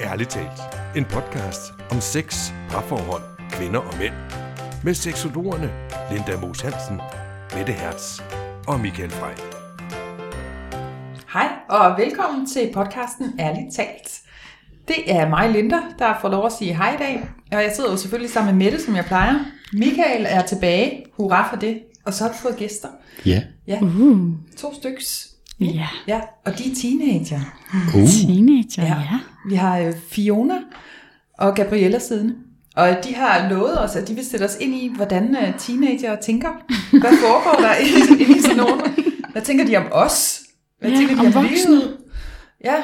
Ærligt talt. En podcast om sex, parforhold, kvinder og mænd. Med seksologerne Linda Moos Hansen, Mette Hertz og Michael Frey. Hej og velkommen til podcasten Ærligt Talt. Det er mig, Linda, der får lov at sige hej i dag. Og jeg sidder jo selvfølgelig sammen med Mette, som jeg plejer. Michael er tilbage. Hurra for det. Og så har du fået gæster. Ja. Ja, Uh, to styks. ja. Ja, og de er teenager. Uh. Teenager, Ja. ja. Vi har øh, Fiona og Gabriella siddende. Og de har lovet os, at de vil sætte os ind i, hvordan øh, teenager tænker. Hvad foregår der i, i sådan nogle? Hvad tænker de om os? Hvad Ja, tænker de om om, voksne. livet? Ja,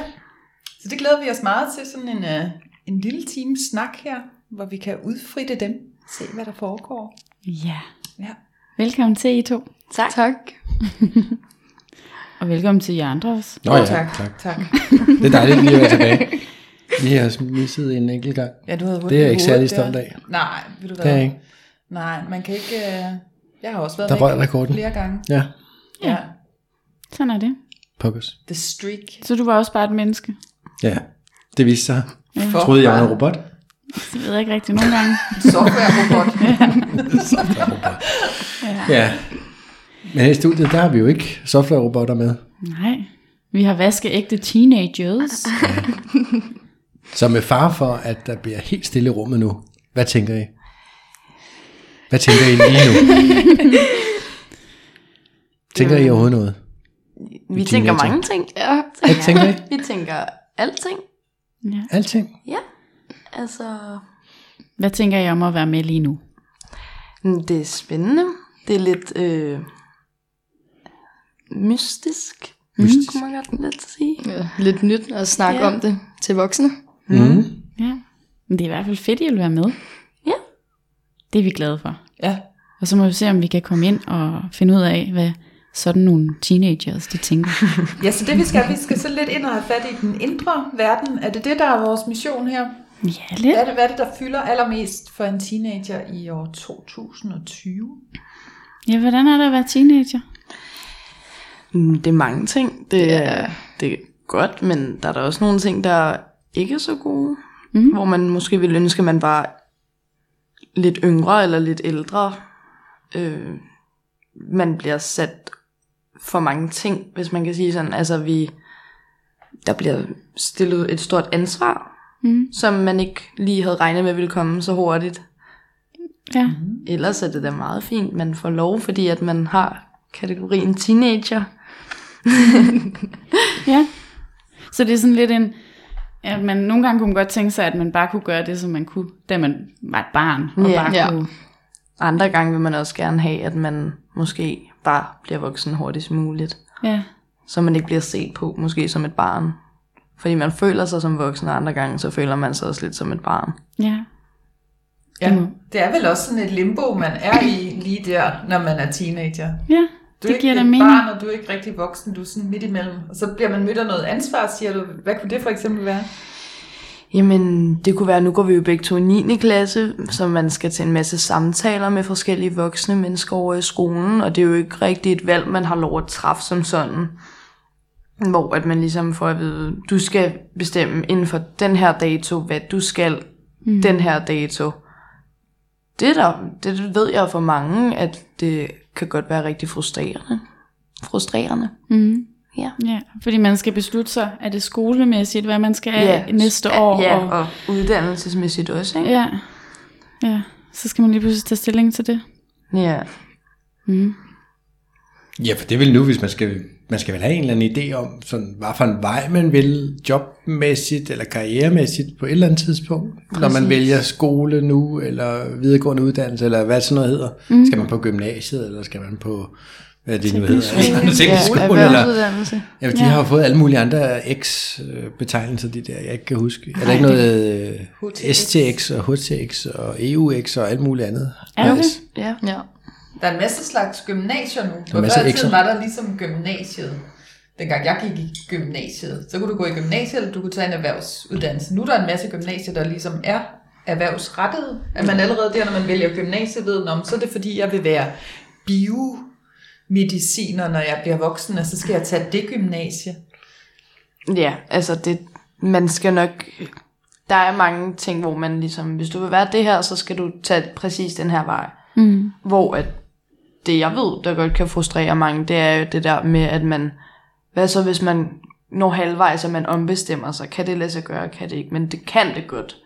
så det glæder vi os meget til, sådan en, øh, en lille time snak her, hvor vi kan udfritte dem, se hvad der foregår. ja. Ja. Velkommen til I to. Tak. tak. Og velkommen til jer andre også. Nå ja, tak. tak. tak. Det er dejligt lige at være tilbage. Vi har misset en enkelt gang. Ja, du havde Det er jeg ikke særlig stolt af. Nej, ved du hvad? Det er ikke. Nej, man kan ikke... Øh... Jeg har også været Der væk rekorden. flere gange. Ja, Ja. Sådan er det. pokkers. The streak. Så du var også bare et menneske. Ja, det viste sig. Ja. Jeg troede, jeg var en robot. Det ved jeg ikke rigtig nogle gange. Software-robot. Ja. Men her i studiet, der har vi jo ikke software-robotter med. Nej. Vi har vaskeægte teenagers. Så med far for, at der bliver helt stille i rummet nu. Hvad tænker I? Hvad tænker I lige nu? tænker I overhovedet noget? Vi tænker mange ting. Ja. Hvad tænker I? Vi tænker alting. Ja. Alting? Ja. Altså, Hvad tænker I om at være med lige nu? mm, det er spændende. Det er lidt øh, mystisk. Mystisk. Kunne man godt lidt sige. Ja, lidt nyt at snakke Ja. om det til voksne. Mm. Ja. Men det er i hvert fald fedt, I vil være med. Ja. Det er vi glade for. ja. Og så må vi se, om vi kan komme ind og finde ud af, hvad sådan nogle teenagers, de tænker. ja, så det vi skal, vi skal så lidt ind og have fat i den indre verden. Er det det, der er vores mission her? Ja, lidt. Er det, hvad er det, der fylder allermest for en teenager i år 2020? Ja, hvordan er det at være teenager? Mm, Det er mange ting. Det er, det er godt, men der er der også nogle ting, der er ikke så gode. Mhm. Hvor man måske ville ønske, at man var lidt yngre eller lidt ældre. Øh, man bliver sat for mange ting, hvis man kan sige sådan. Altså vi, der bliver stillet et stort ansvar, Mhm. som man ikke lige havde regnet med ville komme så hurtigt. Ja. Ellers er det da meget fint, man får lov, fordi at man har kategorien teenager. Ja. Så det er sådan lidt en... At man nogle gange kunne man godt tænke sig, at man bare kunne gøre det, som man kunne, da man var et barn. Og Ja. bare Ja. kunne, Andre gange vil man også gerne have, at man måske bare bliver voksen hurtigst muligt. ja. Så man ikke bliver set på, måske som et barn. Fordi man føler sig som voksen, og andre gange, så føler man sig også lidt som et barn. Ja. Ja, Mm. det er vel også sådan et limbo, man er i lige der, når man er teenager. Ja, Du er det giver da et mening. barn, og du er ikke rigtig voksen, du er sådan midt imellem. Og så bliver man mødt af noget ansvar, siger du. Hvad kunne det for eksempel være? Jamen, det kunne være, nu går vi jo begge to i 9. klasse, så man skal til en masse samtaler med forskellige voksne mennesker over i skolen, og det er jo ikke rigtig et valg, man har lov at træffe som sådan. Hvor at man ligesom får at vide, du skal bestemme inden for den her dato, hvad du skal mm. den her dato. Det, der, det ved jeg for mange, at det kan godt være rigtig frustrerende. Frustrerende. Mm. Ja. Ja, fordi man skal beslutte sig, er det skolemæssigt, hvad man skal have næste år. Ja, og, og uddannelsesmæssigt også, ikke? ja. ja, så skal man lige pludselig tage stilling til det. Ja. Mm. Ja, for det er vel nu, hvis man skal, man skal vel have en eller anden idé om, sådan, hvad for en vej man vil, jobmæssigt eller karrieremæssigt på et eller andet tidspunkt. Præcis. Når man vælger skole nu, eller videregående uddannelse, eller hvad sådan noget hedder. Mm. Skal man på gymnasiet, eller skal man på, hvad det nu hedder, Ja, skole, eller... erhvervsuddannelse. Ja, de har jo fået alle mulige andre X-betegnelser, de der, jeg ikke kan huske. Er der ikke noget øh, HTX? STX og HTX og EUX og alt muligt andet? Er det? Ja. Ja. Der er en masse slags gymnasier nu. er Hvor masser før tiden var der ligesom gymnasiet. Dengang jeg gik i gymnasiet, så kunne du gå i gymnasiet, eller du kunne tage en erhvervsuddannelse. Nu er der en masse gymnasier, der ligesom er erhvervsrettet. At man allerede der, når man vælger gymnasiet, ved, "Nå, men så er det fordi, jeg vil være biomediciner, når jeg bliver voksen, og så skal jeg tage det gymnasie. Ja, altså det, man skal nok der er mange ting, hvor man ligesom, hvis du vil være det her, så skal du tage præcis den her vej. Mm. Hvor at det, jeg ved, der godt kan frustrere mange, det er jo det der med, at man, hvad så hvis man når halvvejs, og man ombestemmer sig, kan det lade sig gøre, kan det ikke, men det kan det godt.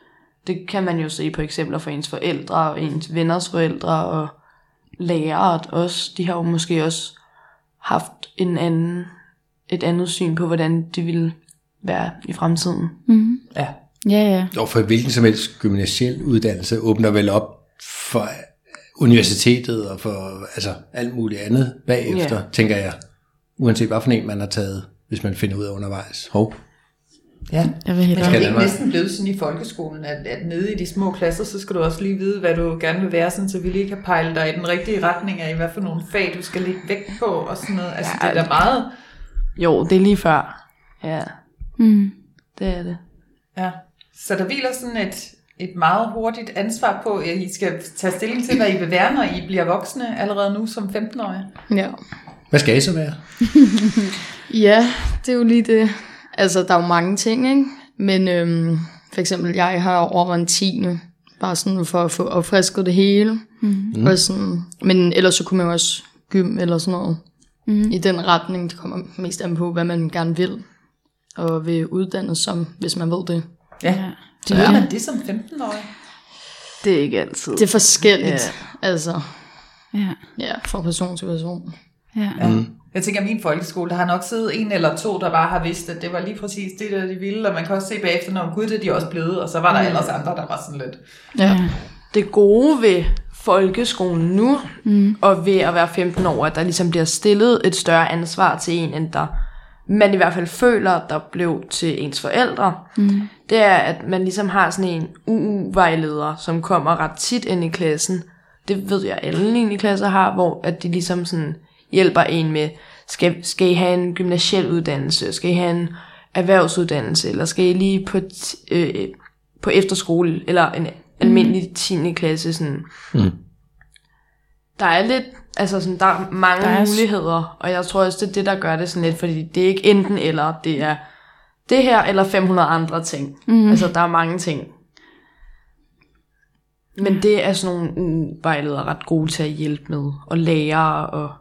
Det kan man jo se på eksempler for ens forældre, og ens venners forældre, og lærere også. De har jo måske også haft en anden, et andet syn på, hvordan de ville være i fremtiden. Mm. Ja. Ja, ja. Og for hvilken som helst gymnasiel uddannelse åbner vel op for universitetet og for altså, alt muligt andet bagefter, Ja. tænker jeg. Uanset hvad for en man har taget, hvis man finder ud af undervejs. Hov. Ja. Jeg vil Men er det ikke være? næsten blevet sådan i folkeskolen, at, at nede i de små klasser, så skal du også lige vide, hvad du gerne vil være, sådan, så vi lige kan pejle dig i den rigtige retning af, hvad for nogle fag, du skal lægge vægt på, og sådan noget. Altså, Ja, det er da meget... Jo, det er lige før. Ja, Mm. det er det. Ja. Så der hviler sådan et, et meget hurtigt ansvar på, at I skal tage stilling til, hvad I vil være, når I bliver voksne allerede nu som 15-årige. Ja. Hvad skal I så være? ja, det er jo lige det. Altså, der er jo mange ting, ikke? Men øhm, for eksempel, jeg har over en tiende, bare sådan for at få opfrisket det hele. Mm. Og sådan, men ellers så kunne man jo også gym eller sådan noget. Mm. I den retning, det kommer mest an på, hvad man gerne vil. Og vil uddannes som, hvis man ved det. Ja. Så Ja. man det som 15-årig? Det er ikke altid. Det er forskelligt, Ja. altså, Ja. ja, fra person til person. Ja. Ja. Mm. Jeg tænker, at min folkeskole, der har nok siddet en eller to, der bare har vidst, at det var lige præcis det, der de ville, og man kan også se bagefter, når gud, det er de også blevet, og så var der mm. ellers andre, der var sådan lidt, Ja. det gode ved folkeskolen nu, mm. og ved at være 15 år, at der ligesom bliver stillet et større ansvar til en, end der man i hvert fald føler, der blev til ens forældre, mm. det er, at man ligesom har sådan en UU-vejleder, som kommer ret tit ind i klassen. Det ved jeg, alle 9. klasser har, hvor at de ligesom sådan hjælper en med, skal, skal I have en gymnasiel uddannelse, skal I have en erhvervsuddannelse, eller skal I lige på, t- øh, på efterskole, eller en almindelig 10. klasse, sådan. Mm. Der er lidt, altså sådan, der er mange Der er er muligheder, og jeg tror også, det er det, der gør det sådan lidt, fordi det er ikke enten eller, det er det her eller 500 andre ting. Mm. Altså, der er mange ting. Men det er sådan nogle uvejledere ret gode til at hjælpe med, og lære, og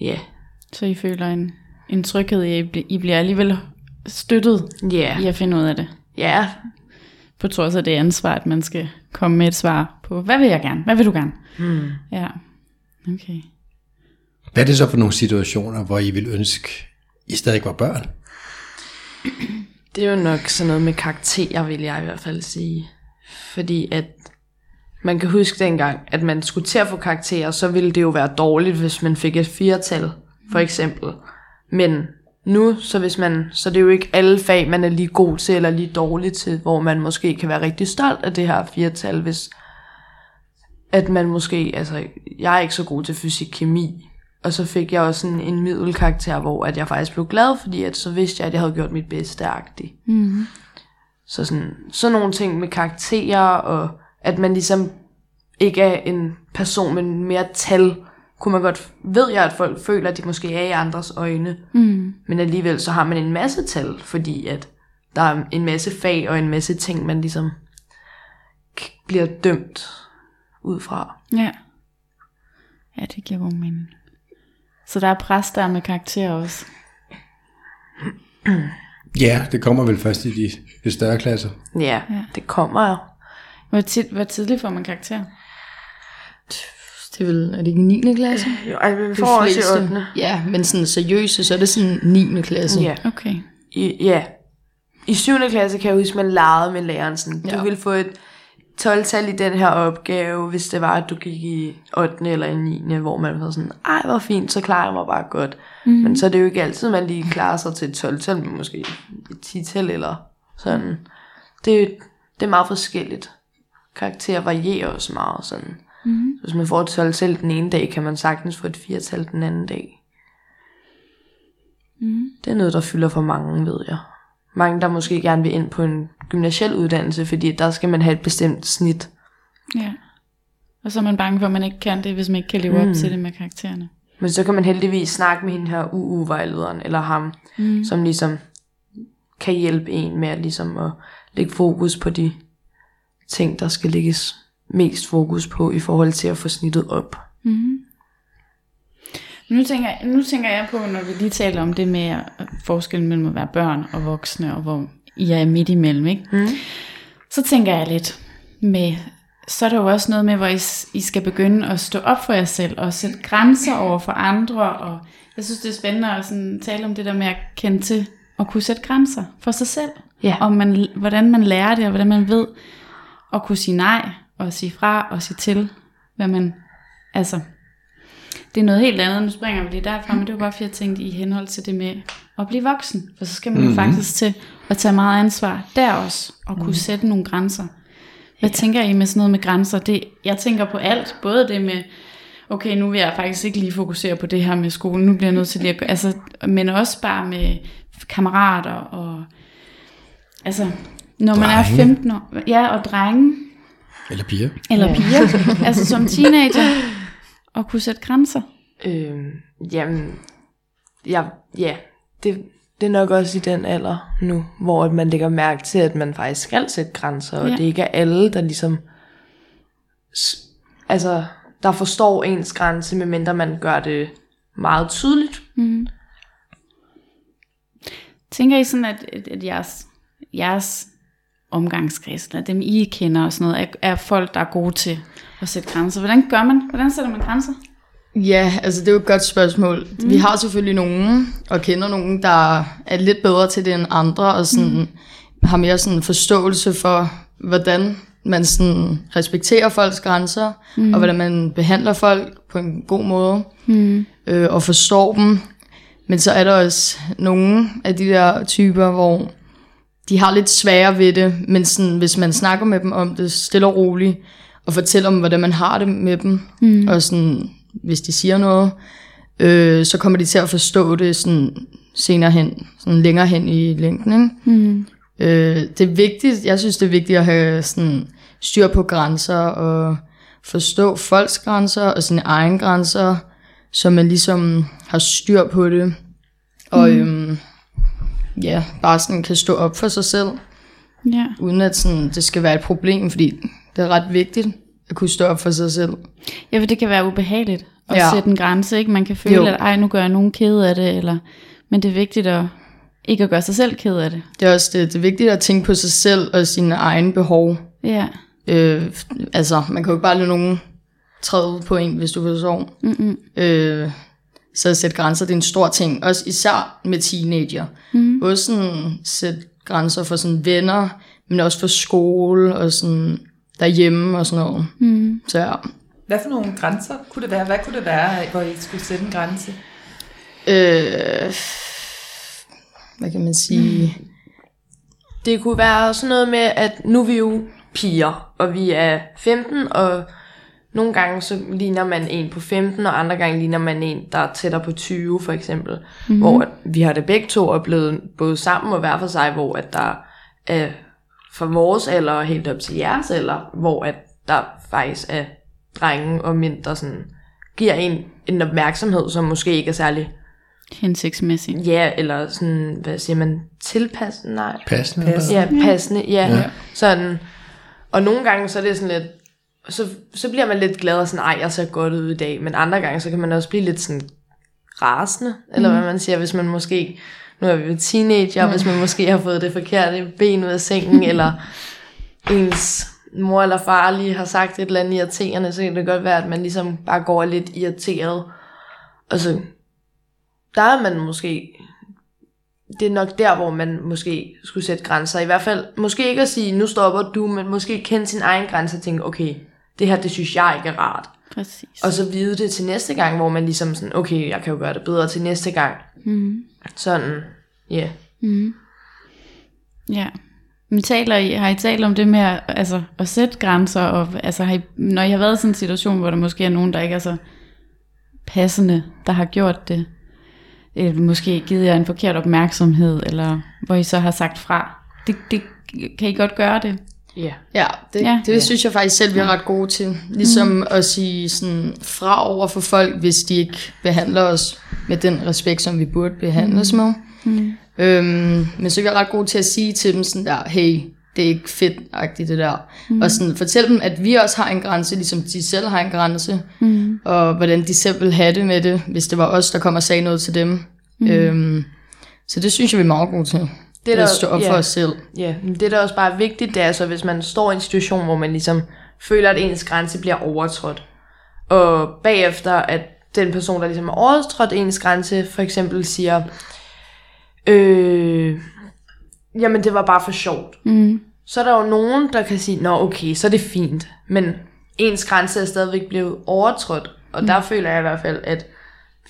ja, Så I føler en, en tryghed i, at I bl- I bliver alligevel støttet ja, i at finde ud af det. ja, På trods af det ansvar, at man skal komme med et svar på, hvad vil jeg gerne? Hvad vil du gerne? mm. Ja. Okay. Hvad er det så for nogle situationer, hvor I vil ønske, I stadig var børn? Det er jo nok sådan noget med karakterer, vil jeg i hvert fald sige. Fordi at man kan huske dengang, at man skulle til at få karakterer, så ville det jo være dårligt, hvis man fik et firetal, for eksempel. Men nu, så, hvis man, så det er jo ikke alle fag, man er lige god til eller lige dårlig til, hvor man måske kan være rigtig stolt af det her firetal, hvis at man måske, altså jeg er ikke så god til fysik kemi, og så fik jeg også sådan en middelkarakter, hvor at jeg faktisk blev glad, fordi at så vidste jeg, at jeg havde gjort mit bedste agtigt. Mm. Så sådan, sådan nogle ting med karakterer, og at man ligesom ikke er en person, men mere tal, kunne man godt, ved jeg, at folk føler, at de måske er i andres øjne, Mm. men alligevel så har man en masse tal, fordi at der er en masse fag og en masse ting, man ligesom bliver dømt ud fra. Ja. Ja, det giver god mening. Så der er pres der med karakterer også. Ja, det kommer vel først i de, de større klasser. Ja, Ja. det kommer jo. Hvor, tit, hvor tidligt får man karakterer? Det er vel, er det ikke 9. klasse? jo ej, vi får også i fleste. 8. Ja, men sådan seriøse, så er det sådan 9. klasse. Ja. Okay. I, ja. I 7. klasse kan jeg huske, man legede med læreren sådan, du Ja. ville få et 12-tal i den her opgave, hvis det var, at du gik i 8. eller i 9. hvor man var sådan, ej, hvor fint, så klarer jeg mig bare godt. Mm. Men så er det jo ikke altid, man lige klarer sig til et 12-tal, men måske et 10-tal eller sådan. Det, er det er meget forskelligt. Karakterer varierer også meget sådan. Mm. Hvis man får et 12-tal den ene dag, kan man sagtens få et 4-tal den anden dag. Mm. Det er noget, der fylder for mange, ved jeg. Mange, der måske gerne vil ind på en gymnasiel uddannelse, fordi der skal man have et bestemt snit. Ja. Og så er man bange for, at man ikke kan det, hvis man ikke kan leve mm. op til det med karaktererne. Men så kan man heldigvis snakke med hende her UU-vejlederen, eller ham, Mm. som ligesom kan hjælpe en med at, ligesom at lægge fokus på de ting, der skal lægges mest fokus på i forhold til at få snittet op. Nu tænker, nu tænker jeg på, når vi lige taler om det med øh, forskellen mellem at være børn og voksne, og hvor I er midt imellem, ikke? Mm. Så tænker jeg lidt med, så er der jo også noget med, hvor I, I skal begynde at stå op for jer selv, og sætte grænser over for andre, og jeg synes, det er spændende at sådan tale om det der med at kende til at kunne sætte grænser for sig selv. Ja. Og man, hvordan man lærer det, og hvordan man ved at kunne sige nej, og sige fra, og sige til, hvad man, altså, det er noget helt andet, nu springer vi lige derfra, men det var bare fordi jeg tænkte i henhold til det med at blive voksen, for så skal man mm-hmm. faktisk til at tage meget ansvar der også, og kunne mm. sætte nogle grænser. Hvad ja. tænker I med sådan noget med grænser? Det, jeg tænker på alt, både det med, okay, nu vil jeg faktisk ikke lige fokusere på det her med skolen, nu bliver jeg nødt til lige at gøre, altså, men også bare med kammerater og, altså, når man er Drenge. 15 år, ja, og drenge, Eller piger. eller ja. piger, altså som teenager, og kunne sætte grænser. Øh, jamen, ja, ja det, det er nok også i den alder nu, hvor at man lægger mærke til, at man faktisk skal sætte grænser, og Ja. det ikke er alle, der ligesom, altså, der forstår ens grænse, medmindre man gør det meget tydeligt. Tænker I sådan, at, at, at jeres, jeres omgangskreds, eller dem I kender og sådan noget, er, er folk, der er gode til at sætte grænser? Hvordan gør man? Hvordan sætter man grænser? Ja, altså det er jo et godt spørgsmål. Mm. Vi har selvfølgelig nogen, og kender nogen, der er lidt bedre til det end andre, og sådan, mm. har mere sådan forståelse for, hvordan man sådan respekterer folks grænser, mm. og hvordan man behandler folk på en god måde, mm. øh, og forstår dem. Men så er der også nogle af de der typer, hvor de har lidt sværere ved det, men sådan, hvis man snakker med dem om det stille og roligt, og fortæller dem, hvordan man har det med dem, mm. og sådan, hvis de siger noget, øh, så kommer de til at forstå det sådan senere hen, sådan længere hen i længden. Ikke? Mm. Øh, det er vigtigt, jeg synes det er vigtigt at have sådan styr på grænser, og forstå folks grænser, og sine egne grænser, så man ligesom har styr på det, og øhm, ja, bare sådan kan stå op for sig selv, Ja. uden at sådan, det skal være et problem, fordi det er ret vigtigt at kunne stå op for sig selv. ja, for det kan være ubehageligt at ja. Sætte en grænse. Ikke? Man kan føle, Jo. at ej, nu gør jeg nogen ked af det, eller, men det er vigtigt at ikke at gøre sig selv ked af det. Det er også det, det er vigtigt at tænke på sig selv og sine egne behov. Ja. Øh, altså, man kan jo ikke bare lade nogen træde på en, hvis du forstår. Mm-mm. Øh, så at sætte grænser, det er en stor ting. Også især med teenager. Mm. Både sådan sætte grænser for sådan venner, men også for skole og sådan derhjemme og sådan noget. Mm. Så ja. Hvad for nogle grænser kunne det være? Hvad kunne det være, hvor I skulle sætte en grænse? Øh, hvad kan man sige? Mm. Det kunne være sådan noget med, at nu er vi jo piger, og vi er 15, og nogle gange så ligner man en på 15, og andre gange ligner man en, der er tættere på 20 for eksempel. Mm-hmm. Hvor vi har det begge to oplevet både sammen og hver for sig, hvor at der er fra vores alder og helt op til jeres alder, hvor at der faktisk er drenge og mænd, der sådan giver en en opmærksomhed, som måske ikke er særlig, Hensigtsmæssigt. ja, eller sådan, hvad siger man, tilpassende? Nej. Passende. Pas. Ja, passende, ja. ja. Sådan, og nogle gange, så er det sådan lidt, så, så bliver man lidt glad og sådan, ej, jeg ser godt ud i dag. Men andre gange, så kan man også blive lidt sådan rasende, eller hvad man siger, hvis man måske, nu er vi jo teenager, mm. hvis man måske har fået det forkerte ben ud af sengen, eller ens mor eller far lige har sagt et eller andet irriterende, så kan det godt være, at man ligesom bare går lidt irriteret. Og så, der er man måske det er nok der, hvor man måske skulle sætte grænser. I hvert fald, måske ikke at sige, nu stopper du, men måske kende sin egen grænse og tænke, okay, det her, det synes jeg ikke er rart. Præcis. Og så vide det til næste gang, hvor man ligesom sådan, okay, jeg kan jo gøre det bedre til næste gang. Mm. Sådan, ja. Yeah. Mm. Ja. Men taler I, har I talt om det med at, altså, at sætte grænser, og altså, har I, når I har været i sådan en situation, hvor der måske er nogen, der ikke er så passende, der har gjort det, øh, måske givet jer en forkert opmærksomhed, eller hvor I så har sagt fra, det, det, kan I godt gøre det? Ja. Ja, det, ja. det synes jeg faktisk selv, vi er ret gode til. Ligesom mm. at sige sådan fra over for folk, hvis de ikke behandler os med den respekt, som vi burde behandles mm. med. Mm. Øhm, men så er jeg ret god til at sige til dem sådan der, hey, det er ikke fedt det der. Mm. Og sådan fortælle dem, at vi også har en grænse, ligesom de selv har en grænse. Mm. Og hvordan de selv vil have det med det, hvis det var os, der kom og sagde noget til dem. Mm. Øhm, så det synes jeg, vi er meget gode til. Det er der, stå op ja, for os selv. Ja, men det der også bare er vigtigt, det er så, hvis man står i en situation, hvor man ligesom føler, at ens grænse bliver overtrådt. Og bagefter, at den person, der ligesom har overtrådt ens grænse, for eksempel siger, øh, jamen det var bare for sjovt. Mm. Så er der jo nogen, der kan sige, nå okay, så er det fint. Men ens grænse er stadigvæk blevet overtrådt. Og mm. der føler jeg i hvert fald, at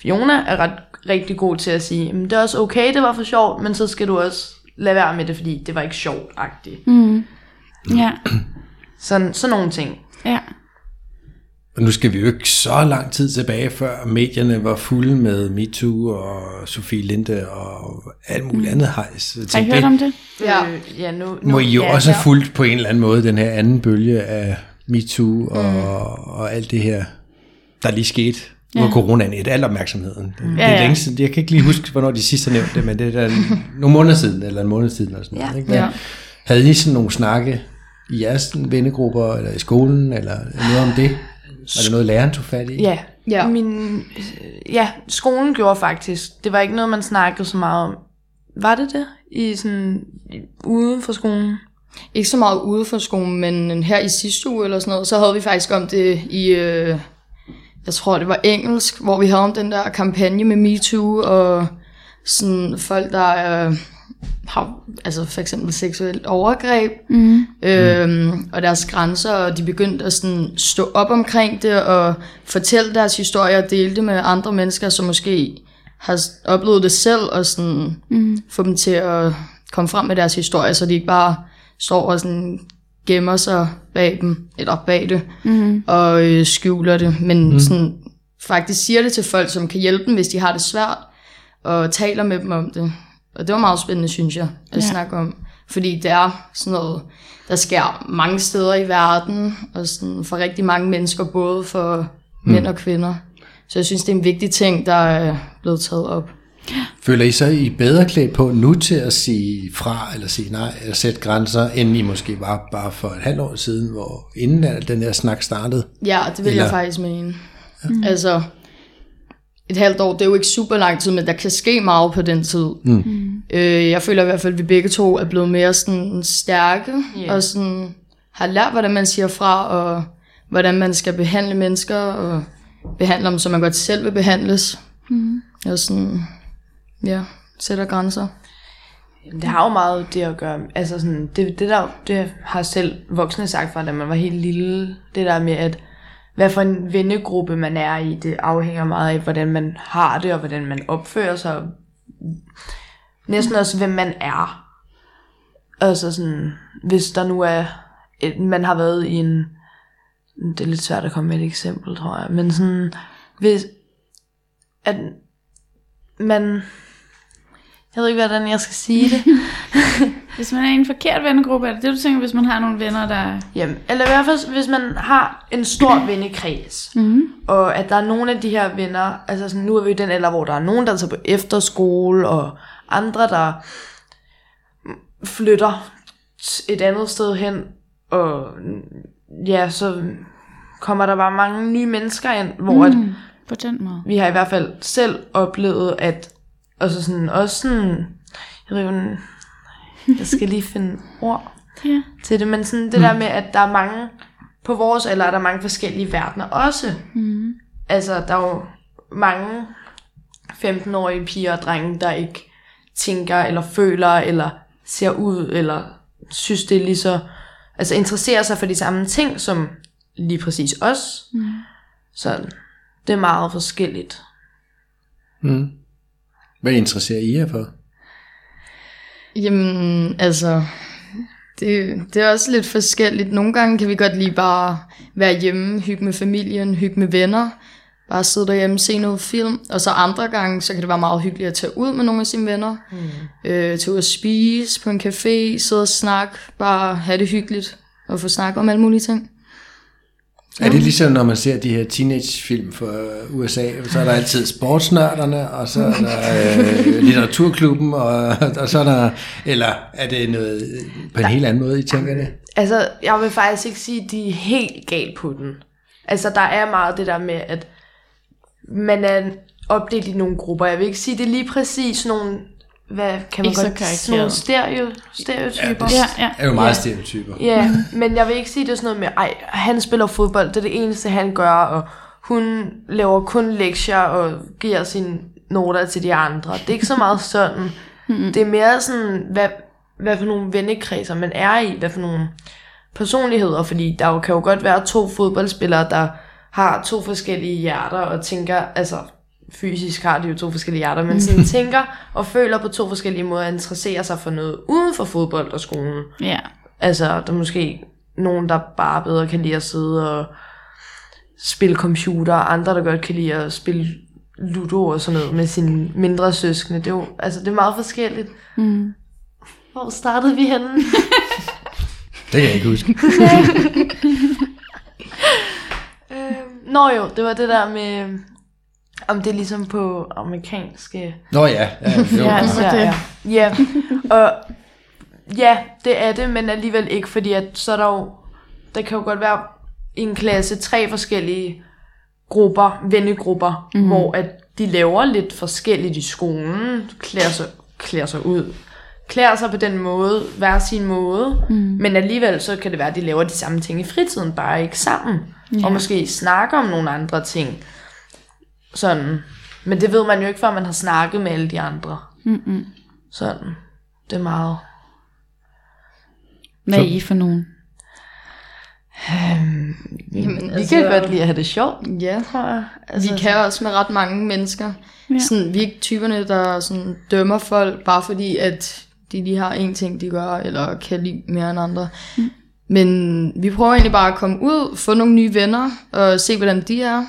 Fiona er ret rigtig god til at sige, men det er også okay, det var for sjovt, men så skal du også lade være med det, fordi det var ikke sjovt-agtigt. Mm. Ja. Sådan, sådan nogle ting. Ja. Og nu skal vi jo ikke så lang tid tilbage, før medierne var fulde med MeToo og Sofie Linde og alt muligt mm. andet hejs. Har I hørt om det? Ja. Øh, ja nu, nu, må I jo ja, også have fulgt på en eller anden måde den her anden bølge af MeToo og, mm. og alt det her, der lige skete. Ja. Hvor coronaen et al opmærksomheden. Det, mm. det er ja, ja. længe siden. Jeg kan ikke lige huske, hvornår de sidste nævnte det, men det er nogle måneder siden, eller en måned siden. Eller sådan ja. Noget, ikke? Ja. Havde I sådan nogle snakke i jeres vennegrupper, eller i skolen, eller noget om det? Var det noget, læreren tog fat i? Ja, ja. Min, ja, skolen gjorde faktisk. Det var ikke noget, man snakkede så meget om. Var det det? I sådan, ude for skolen? Ikke så meget ude for skolen, men her i sidste uge eller sådan noget, så havde vi faktisk om det i, øh, jeg tror det var engelsk, hvor vi havde om den der kampagne med MeToo, og sådan folk, der øh, har altså for eksempel seksuelt overgreb, mm. øhm, og deres grænser, og de begyndte at sådan stå op omkring det, og fortælle deres historier, og dele det med andre mennesker, som måske har oplevet det selv, og sådan mm. få dem til at komme frem med deres historie, så de ikke bare står og sådan gemmer sig bag dem, eller bag det, mm. og øh, skjuler det, men mm. sådan faktisk siger det til folk, som kan hjælpe dem, hvis de har det svært, og taler med dem om det. Og det var meget spændende, synes jeg, at ja. snakke om. Fordi det er sådan noget, der sker mange steder i verden, og sådan for rigtig mange mennesker, både for mm. mænd og kvinder. Så jeg synes, det er en vigtig ting, der er blevet taget op. Føler I så, I er bedre klædt på nu til at sige fra, eller sige nej, eller sætte grænser, end I måske var bare for et halvt år siden, hvor inden den her snak startede? Ja, det vil eller? jeg faktisk mene. Ja. Altså, et halvt år, det er jo ikke super lang tid, men der kan ske meget på den tid. Mm. Øh, jeg føler i hvert fald, at vi begge to er blevet mere sådan stærke, yeah. og sådan har lært, hvordan man siger fra, og hvordan man skal behandle mennesker, og behandle dem, som man godt selv vil behandles. Mm. Og sådan, ja, sætter grænser. Det har jo meget det at gøre, altså sådan, det, det der, det har selv voksne sagt fra, da man var helt lille, det der med, at hvad for en vennegruppe man er i. Det afhænger meget af, hvordan man har det, og hvordan man opfører sig. Næsten også, hvem man er. Altså sådan, hvis der nu er, et, man har været i en, det er lidt svært at komme med et eksempel, tror jeg, men sådan, hvis, at man, jeg ved ikke, hvordan jeg skal sige det. hvis man er i en forkert vennegruppe, er det det, du tænker, hvis man har nogle venner, der... Jamen, eller i hvert fald, hvis man har en stor vennekreds, mm-hmm. og at der er nogle af de her venner, altså sådan, nu er vi i den alder, hvor der er nogen, der tager på efterskole, og andre, der flytter et andet sted hen, og ja, så kommer der bare mange nye mennesker ind, hvor mm, at, på den måde. vi har i hvert fald selv oplevet, at og så sådan, også sådan, jeg ved ikke, jeg skal lige finde ord ja. til det, men sådan det mm. der med, at der er mange, på vores alder er der mange forskellige verdener også. Mm. Altså, der er jo mange 15-årige piger og drenge, der ikke tænker, eller føler, eller ser ud, eller synes, det er lige så, altså interesserer sig for de samme ting, som lige præcis os. Mm. Så det er meget forskelligt. Mm. Hvad interesserer I jer for? Jamen, altså, det, det er også lidt forskelligt. Nogle gange kan vi godt lige bare være hjemme, hygge med familien, hygge med venner, bare sidde derhjemme, se noget film. Og så andre gange, så kan det være meget hyggeligt at tage ud med nogle af sine venner. Mm. Øh, tage ud og spise på en café, sidde og snakke, bare have det hyggeligt og få snakket om alle mulige ting. Er det ligesom, når man ser de her teenagefilm fra USA, så er der altid sportsnørderne, og så er der øh, litteraturklubben, og, og så er der, eller er det noget på en helt anden måde, I tænker det? Altså, jeg vil faktisk ikke sige, at de er helt galt på den. Altså, der er meget det der med, at man er opdelt i nogle grupper. Jeg vil ikke sige, det er lige præcis nogle, hvad kan man Ikke så godt sådan nogle stereo, stereotyper. Ja, ja. er jo meget stereotyper. Ja, men jeg vil ikke sige, det er sådan noget med, ej, han spiller fodbold, det er det eneste, han gør, og hun laver kun lektier og giver sine noter til de andre. Det er ikke så meget sådan. Det er mere sådan, hvad, hvad for nogle vennekredser man er i, hvad for nogle personligheder, fordi der jo, kan jo godt være to fodboldspillere, der har to forskellige hjerter og tænker, altså fysisk har de jo to forskellige hjerter, men sådan tænker og føler på to forskellige måder, interesserer sig for noget uden for fodbold og skolen. ja. Altså, der er måske nogen, der bare bedre kan lide at sidde og spille computer, og andre, der godt kan lide at spille Ludo og sådan noget med sine mindre søskende. Det er jo, altså, det er meget forskelligt. Mm. Hvor startede vi henne? Det kan jeg ikke huske. Øhm, Nå jo, det var det der med, om det er ligesom på amerikanske Nå ja, ja, jo, Ja, ja. altså- ja, ja. ja. Og ja, det er det, men alligevel ikke, fordi at, så er der jo, der kan jo godt være i en klasse tre forskellige grupper, vennegrupper, mm. hvor at de laver lidt forskelligt i skolen, klæder sig, klæder sig ud, klæder sig på den måde, hver sin måde, mm. men alligevel så kan det være, at de laver de samme ting i fritiden, bare ikke sammen, ja. og måske snakker om nogle andre ting. Sådan. Men det ved man jo ikke, før man har snakket med alle de andre. Mm-mm. Sådan. Det er meget... Hvad er I for nogen? Jamen, Vi altså- kan godt lide at have det sjovt, Ja, tror jeg. altså, vi kan også med ret mange mennesker. Ja. Sådan, vi er ikke typerne, der sådan, dømmer folk, bare fordi, at de lige har en ting, de gør, eller kan lide mere end andre. Mm. Men vi prøver egentlig bare at komme ud, få nogle nye venner, og se, hvordan de er.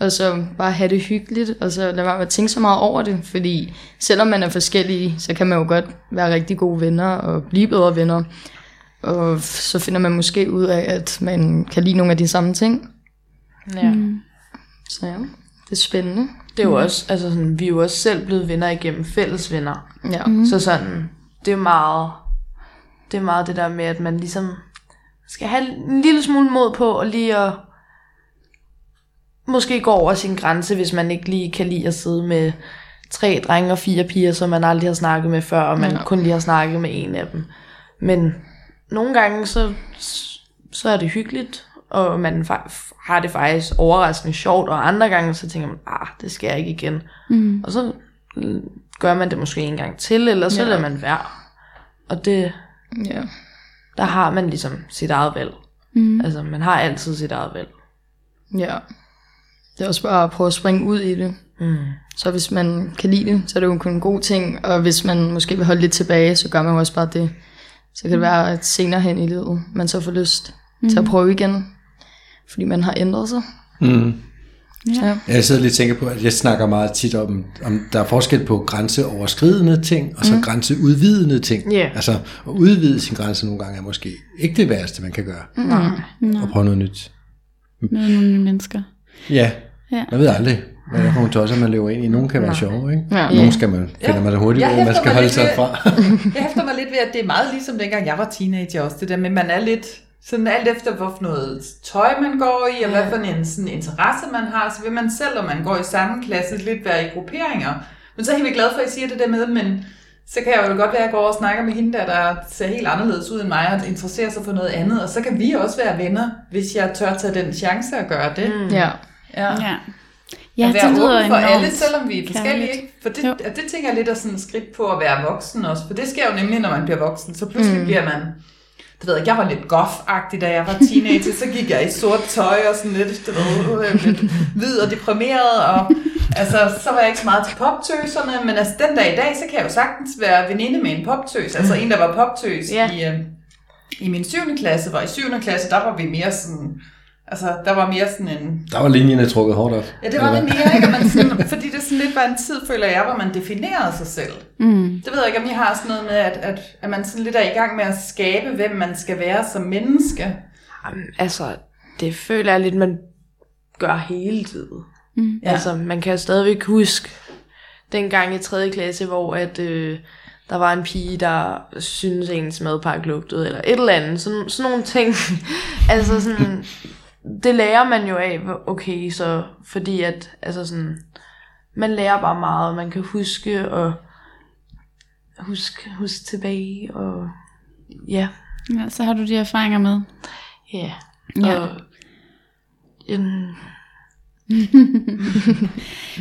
Og så bare have det hyggeligt, og så lade være med at tænke så meget over det. Fordi selvom man er forskellige, så kan man jo godt være rigtig gode venner, og blive bedre venner. Og så finder man måske ud af, at man kan lide nogle af de samme ting. Ja. Så ja, det er spændende. Det er jo også, altså sådan, vi er jo også selv blevet venner igennem fælles venner. Ja. Mm. Så sådan, det er meget, det er meget det der med, at man ligesom skal have en lille smule mod på, og lige at måske gå over sin grænse, hvis man ikke lige kan lide at sidde med tre drenge og fire piger, som man aldrig har snakket med før, og man Ja. kun lige har snakket med en af dem. Men nogle gange, så, så er det hyggeligt, og man har det faktisk overraskende sjovt, og andre gange, så tænker man, ah, det skal jeg ikke igen. Mm. Og så gør man det måske en gang til, eller så ja. lader man være. Og det, Ja. der har man ligesom sit eget valg. Mm. Altså, man har altid sit eget valg. ja. Det er også bare at prøve at springe ud i det. Mm. Så hvis man kan lide det, så er det jo kun en god ting. Og hvis man måske vil holde lidt tilbage, så gør man jo også bare det. Så kan det være, at senere hen i livet, man så får lyst mm. til at prøve igen. Fordi man har ændret sig. Mm. Ja. ja. Jeg sidder lige og tænker på, at jeg snakker meget tit om, om der er forskel på grænseoverskridende ting, og så mm. grænseudvidende ting. Ja. Altså, at udvide sin grænse nogle gange er måske ikke det værste, man kan gøre. Nej. Og prøve noget nyt. Med nogle nye mennesker. Ja, Ja. jeg ved aldrig, hvad det er for nogle tosser, man lever ind i. Nogle kan være sjove, ikke? Ja. Nogle skal man, finder man da hurtigt, man skal holde sig ved- fra. Jeg hæfter mig lidt ved, at det er meget ligesom dengang jeg var teenager også. Det der med, man er lidt sådan alt efter, hvor for noget tøj man går i, og hvad for en sådan, interesse man har, så vil man selv, om man går i samme klasse, lidt være i grupperinger. Men så er jeg helt glad for, at I siger det der med, men så kan jeg jo godt være, at jeg går og snakker med hende der, der ser helt anderledes ud end mig, og interesserer sig for noget andet, og så kan vi også være venner, hvis jeg tør tage den chance at gøre det. Mm. ja. Ja. Ja. Ja, at være det lyder åben for alle, selvom vi er forskellige. kærligt. Ikke? For det, det tænker jeg lidt er sådan et skridt på at være voksen også. For det sker jo nemlig, når man bliver voksen. Så pludselig mm. bliver man... Det ved jeg, jeg var lidt goth-agtig, da jeg var teenager. så gik jeg i sort tøj og sådan lidt, du ved, øh, lidt hvid og deprimeret. Og, altså, så var jeg ikke så meget til poptøserne. Men altså, den dag i dag, så kan jeg jo sagtens være veninde med en poptøs. Altså en, der var poptøs Ja. i, øh, i min 7. klasse. Hvor i 7. klasse, der var vi mere sådan... Altså, der var mere sådan en Der var linjerne trukket hårdt op. Ja, det var det mere, ikke? Man sådan, fordi det sådan lidt var en tid, føler jeg, hvor man definerede sig selv. Mm. Det ved jeg ikke, om I har sådan noget med, at, at, at man sådan lidt er i gang med at skabe, hvem man skal være som menneske. Jamen, altså, det føler jeg lidt, man gør hele tiden. Mm. Ja. Altså, man kan stadigvæk huske dengang i 3. klasse, hvor at, øh, der var en pige, der synes ens madpakke lugtede, eller et eller andet. Sådan, sådan nogle ting. altså sådan, det lærer man jo af, okay, så fordi at, altså sådan, man lærer bare meget, man kan huske og huske, huske tilbage, og ja, Ja, så har du de erfaringer med. ja. Ja. Og, en,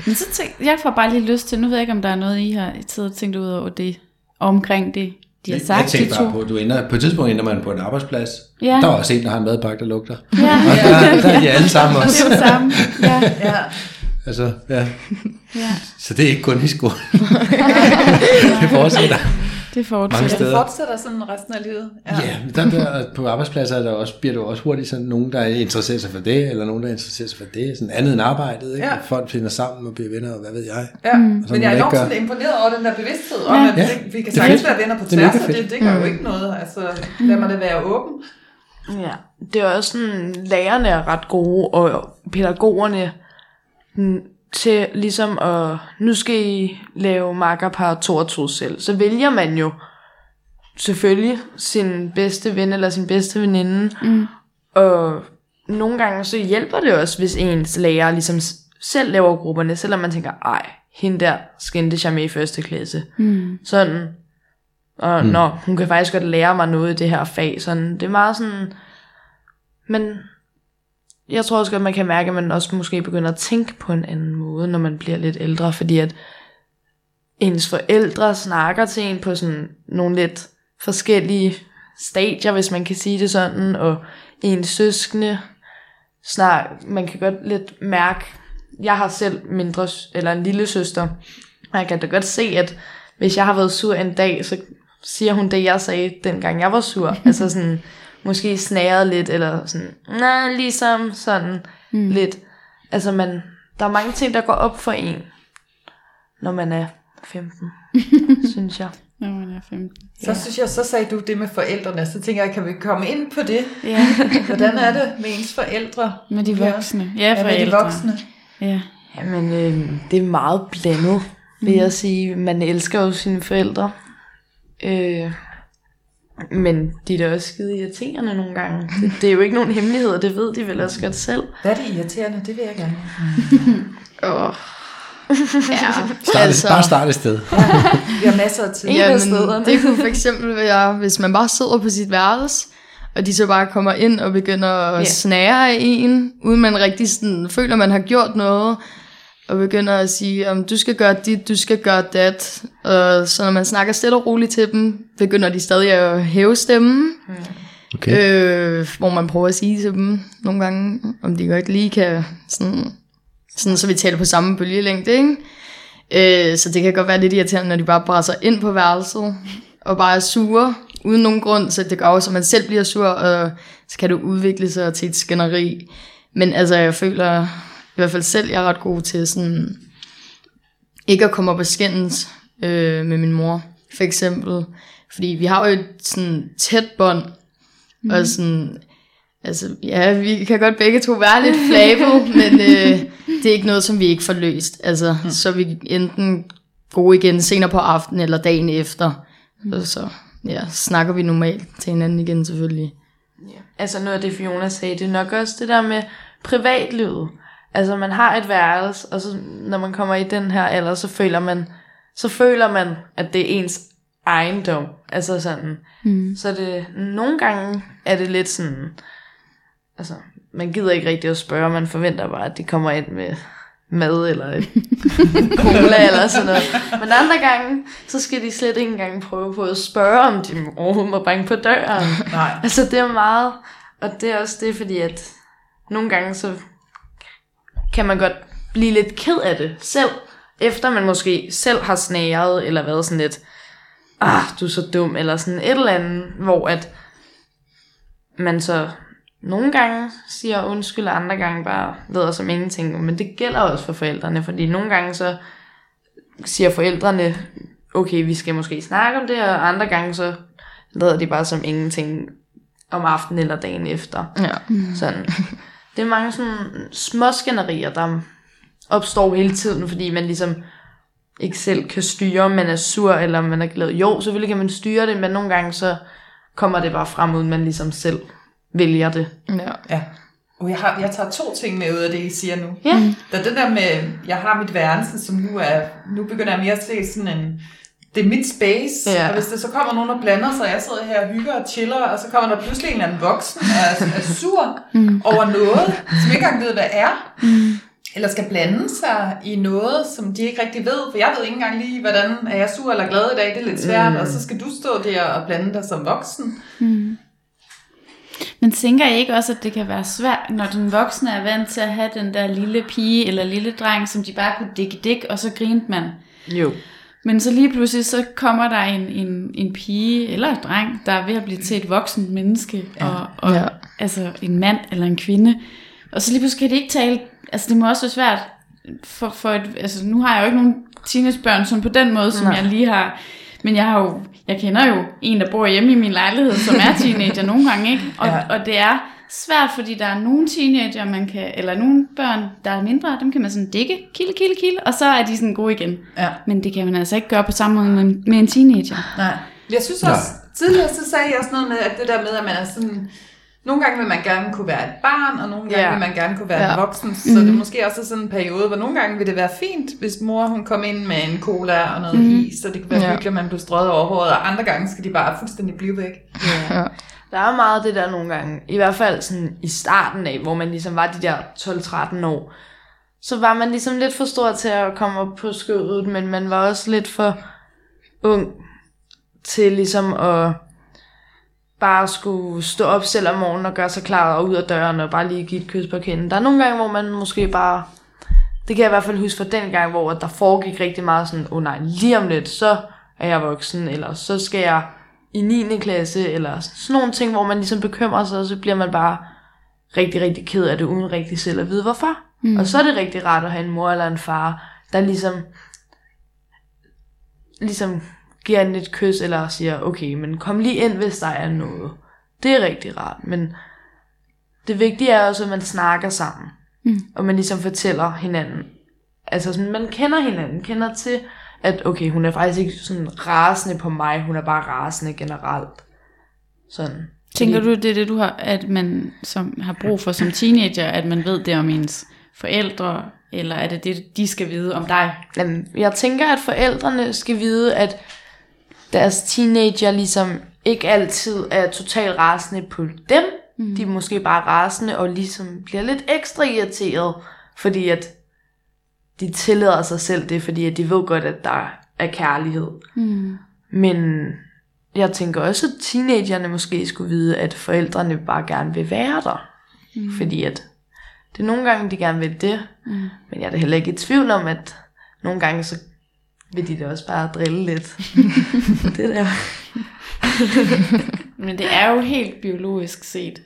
Men så tænk, jeg får bare lige lyst til, nu ved jeg ikke, om der er noget, I har og tænkt ud over det, omkring det, de har Jeg, sagt, jeg tænkte bare på, at du ender, på et tidspunkt ender man på en arbejdsplads. Ja. Der er også en, der har en madpakke, der lugter. Ja, Og der, der er de alle sammen også. det er det samme. Ja, Ja. Altså, ja. ja, Så det er ikke kun i skolen. det fortsætter. Det Mange fortsætter. Det steder. fortsætter sådan resten af livet. Ja, men der, der, på arbejdspladser er der også, bliver der også hurtigt sådan nogen, der interesserer sig for det, eller nogen, der interesserer sig for det. Sådan andet end arbejdet, ikke? Ja. Ja. Folk finder sammen og bliver venner, og hvad ved jeg. Ja, mm. Og så men jeg er enormt ikke sådan imponeret over den der bevidsthed om, Ja. at Ja, det, vi kan det sagtens være venner på Det tværs, og det, fedt. det gør jo ikke noget. Altså, lad mig det være åben. Ja, det er også sådan, lærerne er ret gode, og pædagogerne mm, til ligesom at, nu skal I lave makkerpar to og to selv. Så vælger man jo selvfølgelig sin bedste ven eller sin bedste veninde. Mm. Og nogle gange så hjælper det også, hvis ens lærer ligesom selv laver grupperne, selvom man tænker, ej, hende der skændte jeg med i første klasse. Mm. Sådan, og mm. nå, hun kan faktisk godt lære mig noget i det her fag. Sådan, det er meget sådan, men jeg tror også godt, man kan mærke, at man også måske begynder at tænke på en anden måde, når man bliver lidt ældre, fordi at ens forældre snakker til en på sådan nogle lidt forskellige stadier, hvis man kan sige det sådan, og ens søskende snak, man kan godt lidt mærke, jeg har selv mindre, eller en lille søster, og jeg kan da godt se, at hvis jeg har været sur en dag, så siger hun det, jeg sagde, dengang jeg var sur. altså sådan, måske snæret lidt, eller sådan, nej, ligesom sådan mm. lidt. Altså man, der er mange ting, der går op for en, når man er 15, synes jeg. Når man er 15. Så synes jeg, så sagde du det med forældrene, så tænker jeg, kan vi komme ind på det? Ja, Hvordan er det med ens forældre? med de Ja. voksne. Ja, Ja, med de forældre. voksne. Ja. Jamen, øh, det er meget blandet, vil jeg sige. Man elsker jo sine forældre. Øh, men de er da også skide irriterende nogle gange. Det, det er jo ikke nogen hemmelighed, og det ved de vel også godt selv. Hvad er det irriterende? Det vil jeg gerne. Åh. Ja, Start, altså, bare start et sted. Vi har masser af tid. Jamen, stederne. det kunne for eksempel være, hvis man bare sidder på sit værelse, og de så bare kommer ind og begynder at Ja. yeah. snære af en, uden man rigtig sådan, føler, man har gjort noget, og begynder at sige, om du skal gøre dit, du skal gøre dat. Og så når man snakker stille og roligt til dem, begynder de stadig at hæve stemmen, Okay. øh, hvor man prøver at sige til dem nogle gange, om de godt lige kan, sådan, sådan så vi taler på samme bølgelængde, ikke? Øh, så det kan godt være lidt irriterende, når de bare brænder ind på værelset, og bare er sure, uden nogen grund, så det gør også, at man selv bliver sur, og så kan det udvikle sig til et skænderi. Men altså, jeg føler hvert fald selv, jeg er ret god til sådan, ikke at komme op og skændes øh, med min mor, for eksempel. Fordi vi har jo et sådan tæt bånd, mm. og sådan, altså, ja, vi kan godt begge to være lidt flabet, men øh, det er ikke noget, som vi ikke får løst. Altså, mm. så vi enten gode igen senere på aftenen eller dagen efter. Mm. Og så ja, snakker vi normalt til hinanden igen selvfølgelig. Altså noget af det, Fiona sagde, det er nok også det der med privatlivet. Altså man har et værelse, og så når man kommer i den her alder, så føler man, så føler man, at det er ens ejendom. Altså sådan. Mm. Så det, nogle gange er det lidt sådan, altså man gider ikke rigtig at spørge, man forventer bare, at de kommer ind med mad eller et cola eller sådan noget. Men andre gange, så skal de slet ikke engang prøve på at spørge, om de overhovedet må banke på døren. Nej. Altså det er meget, og det er også det, fordi at nogle gange så kan man godt blive lidt ked af det selv, efter man måske selv har snæret, eller været sådan lidt, ah, du er så dum, eller sådan et eller andet, hvor at man så nogle gange siger undskyld, og andre gange bare lader som ingenting, men det gælder også for forældrene, fordi nogle gange så siger forældrene, okay, vi skal måske snakke om det, og andre gange så lader de bare som ingenting om aftenen eller dagen efter. Ja. Sådan. Det er mange sådan små skænderier, der opstår hele tiden, fordi man ligesom ikke selv kan styre, om man er sur eller om man er glad. Jo, selvfølgelig kan man styre det, men nogle gange så kommer det bare frem, uden man ligesom selv vælger det. ja. Ja. Og jeg, har, jeg tager to ting med ud af det, I siger nu. Ja. Der er det der med, jeg har mit værelse, som nu er, nu begynder jeg mere at se sådan en, det er mit space, Ja. og hvis der så kommer nogen og blander sig, og jeg sidder her og hygger og chiller, og så kommer der pludselig en eller anden voksen og er, er sur over noget, som ikke engang ved, hvad er, eller skal blande sig i noget, som de ikke rigtig ved, for jeg ved ikke engang lige, hvordan er jeg sur eller glad i dag, det er lidt svært, og så skal du stå der og blande dig som voksen. Men tænker I ikke også, at det kan være svært, når den voksne er vant til at have den der lille pige eller lille dreng, som de bare kunne dikke dik, og så grinte man. Jo. Men så lige pludselig, så kommer der en, en, en pige eller en dreng, der er ved at blive til et voksen menneske, ja. og, og Ja. altså en mand eller en kvinde. Og så lige pludselig kan de ikke tale, altså det må også være svært, for, for et, altså nu har jeg jo ikke nogen teenagebørn sådan på den måde, som Nej. Jeg lige har, men jeg har jo, jeg kender jo en, der bor hjemme i min lejlighed, som er teenager nogle gange, ikke? Og, ja. og det er svært, fordi der er nogle teenager, man kan, eller nogle børn, der er mindre, dem kan man sådan dikke, kilde, kilde, kilde, og så er de sådan gode igen. Ja. Men det kan man altså ikke gøre på samme måde med en- med en teenager. Nej. Jeg synes også, tidligere så sagde jeg også noget med, at det der med, at man er sådan... Nogle gange vil man gerne kunne være et barn, og nogle gange Ja. vil man gerne kunne være Ja. en voksen. Så det er måske også sådan en periode, hvor nogle gange vil det være fint, hvis mor hun kom ind med en cola og noget is, så det kunne være Ja. hyggeligt, at man blev strøget over håret, og andre gange skal de bare fuldstændig blive væk. Ja. Der er meget det der nogle gange, i hvert fald sådan i starten af, hvor man ligesom var de der 12-13 år, så var man ligesom lidt for stor til at komme op på skødet, men man var også lidt for ung til ligesom at bare skulle stå op selv om morgenen og gøre sig klar og ud af døren og bare lige give et kys på kinden. Der er nogle gange, hvor man måske bare... Det kan jeg i hvert fald huske fra den gang, hvor der foregik rigtig meget sådan, åh oh nej, lige om lidt, så er jeg voksen, eller så skal jeg i 9. klasse, eller sådan nogle ting, hvor man ligesom bekymrer sig, og så bliver man bare rigtig, rigtig ked af det, uden rigtig selv at vide hvorfor. Mm. Og så er det rigtig rart at have en mor eller en far, der ligesom, ligesom giver en et kys, eller siger, okay, men kom lige ind, hvis der er noget. Det er rigtig rart, men det vigtige er også, at man snakker sammen, mm. og man ligesom fortæller hinanden, altså sådan, man kender hinanden, kender til, at okay, hun er faktisk ikke sådan rasende på mig, hun er bare rasende generelt. Sådan. Tænker du, det er det, du har, at man som har brug for som teenager, at man ved det om ens forældre, eller er det det, de skal vide om dig? Jamen, jeg tænker, at forældrene skal vide, at deres teenager ligesom ikke altid er totalt rasende på dem. Mm. De er måske bare rasende og ligesom bliver lidt ekstra irriteret, fordi at de tillader sig selv det, fordi at de ved godt, at der er kærlighed. Mm. Men jeg tænker også, at teenagerne måske skulle vide, at forældrene bare gerne vil være der. Mm. Fordi at det er nogle gange, de gerne vil det. Mm. Men jeg er da heller ikke i tvivl om, at nogle gange så vil de da også bare drille lidt. det der. Men det er jo helt biologisk set,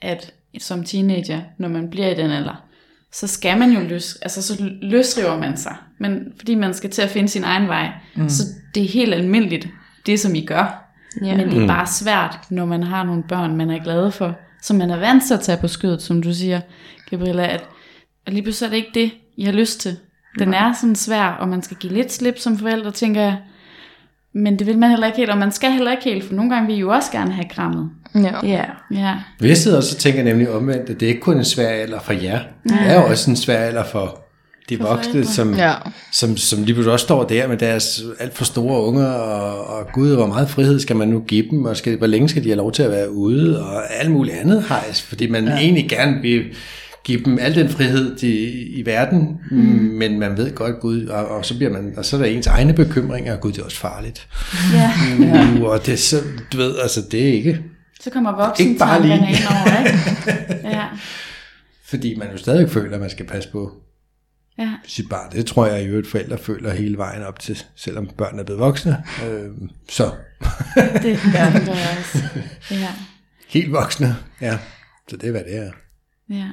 at som teenager, når man bliver i den alder, så skal man jo løs, altså så løsriver man sig. Men fordi man skal til at finde sin egen vej. Mm. Så det er helt almindeligt, det som I gør. Ja. Men det er bare svært, når man har nogle børn, man er glad for, som man er vant til at tage på skødet, som du siger, Gabriella, at, at lige pludselig er det ikke det, I har lyst til. Den er sådan svær, og man skal give lidt slip som forældre, tænker jeg. Men det vil man heller ikke helt, og man skal heller ikke helt, for nogle gange vil I jo også gerne have krammet. Ja. Ja. Ja. Jeg sidder også og tænker nemlig omvendt, at det er ikke kun en svær alder for jer. Det er jo også en svær alder for de voksne, forældre. som, Ja. som, som lige pludselig også står der med deres alt for store unger, og, og gud, hvor meget frihed skal man nu give dem, og skal, hvor længe skal de have lov til at være ude, og alt muligt andet hejs, fordi man ja. egentlig gerne vil give dem al den frihed de, i verden, mm. men man ved godt, gud, og, og, så bliver man, og så er der ens egne bekymringer, gud, det er også farligt. ja. Uh, og det så, du ved, altså det er ikke, Så kommer voksen Ikke bare lige. ind over, ikke? Ja. fordi man jo stadig føler, at man skal passe på Ja. sit barn. Det tror jeg i øvrigt forældre føler hele vejen op til, selvom børn er blevet voksne. Øh, så Det gør det også. Ja. helt voksne, ja. Så det er, hvad det er. Ja.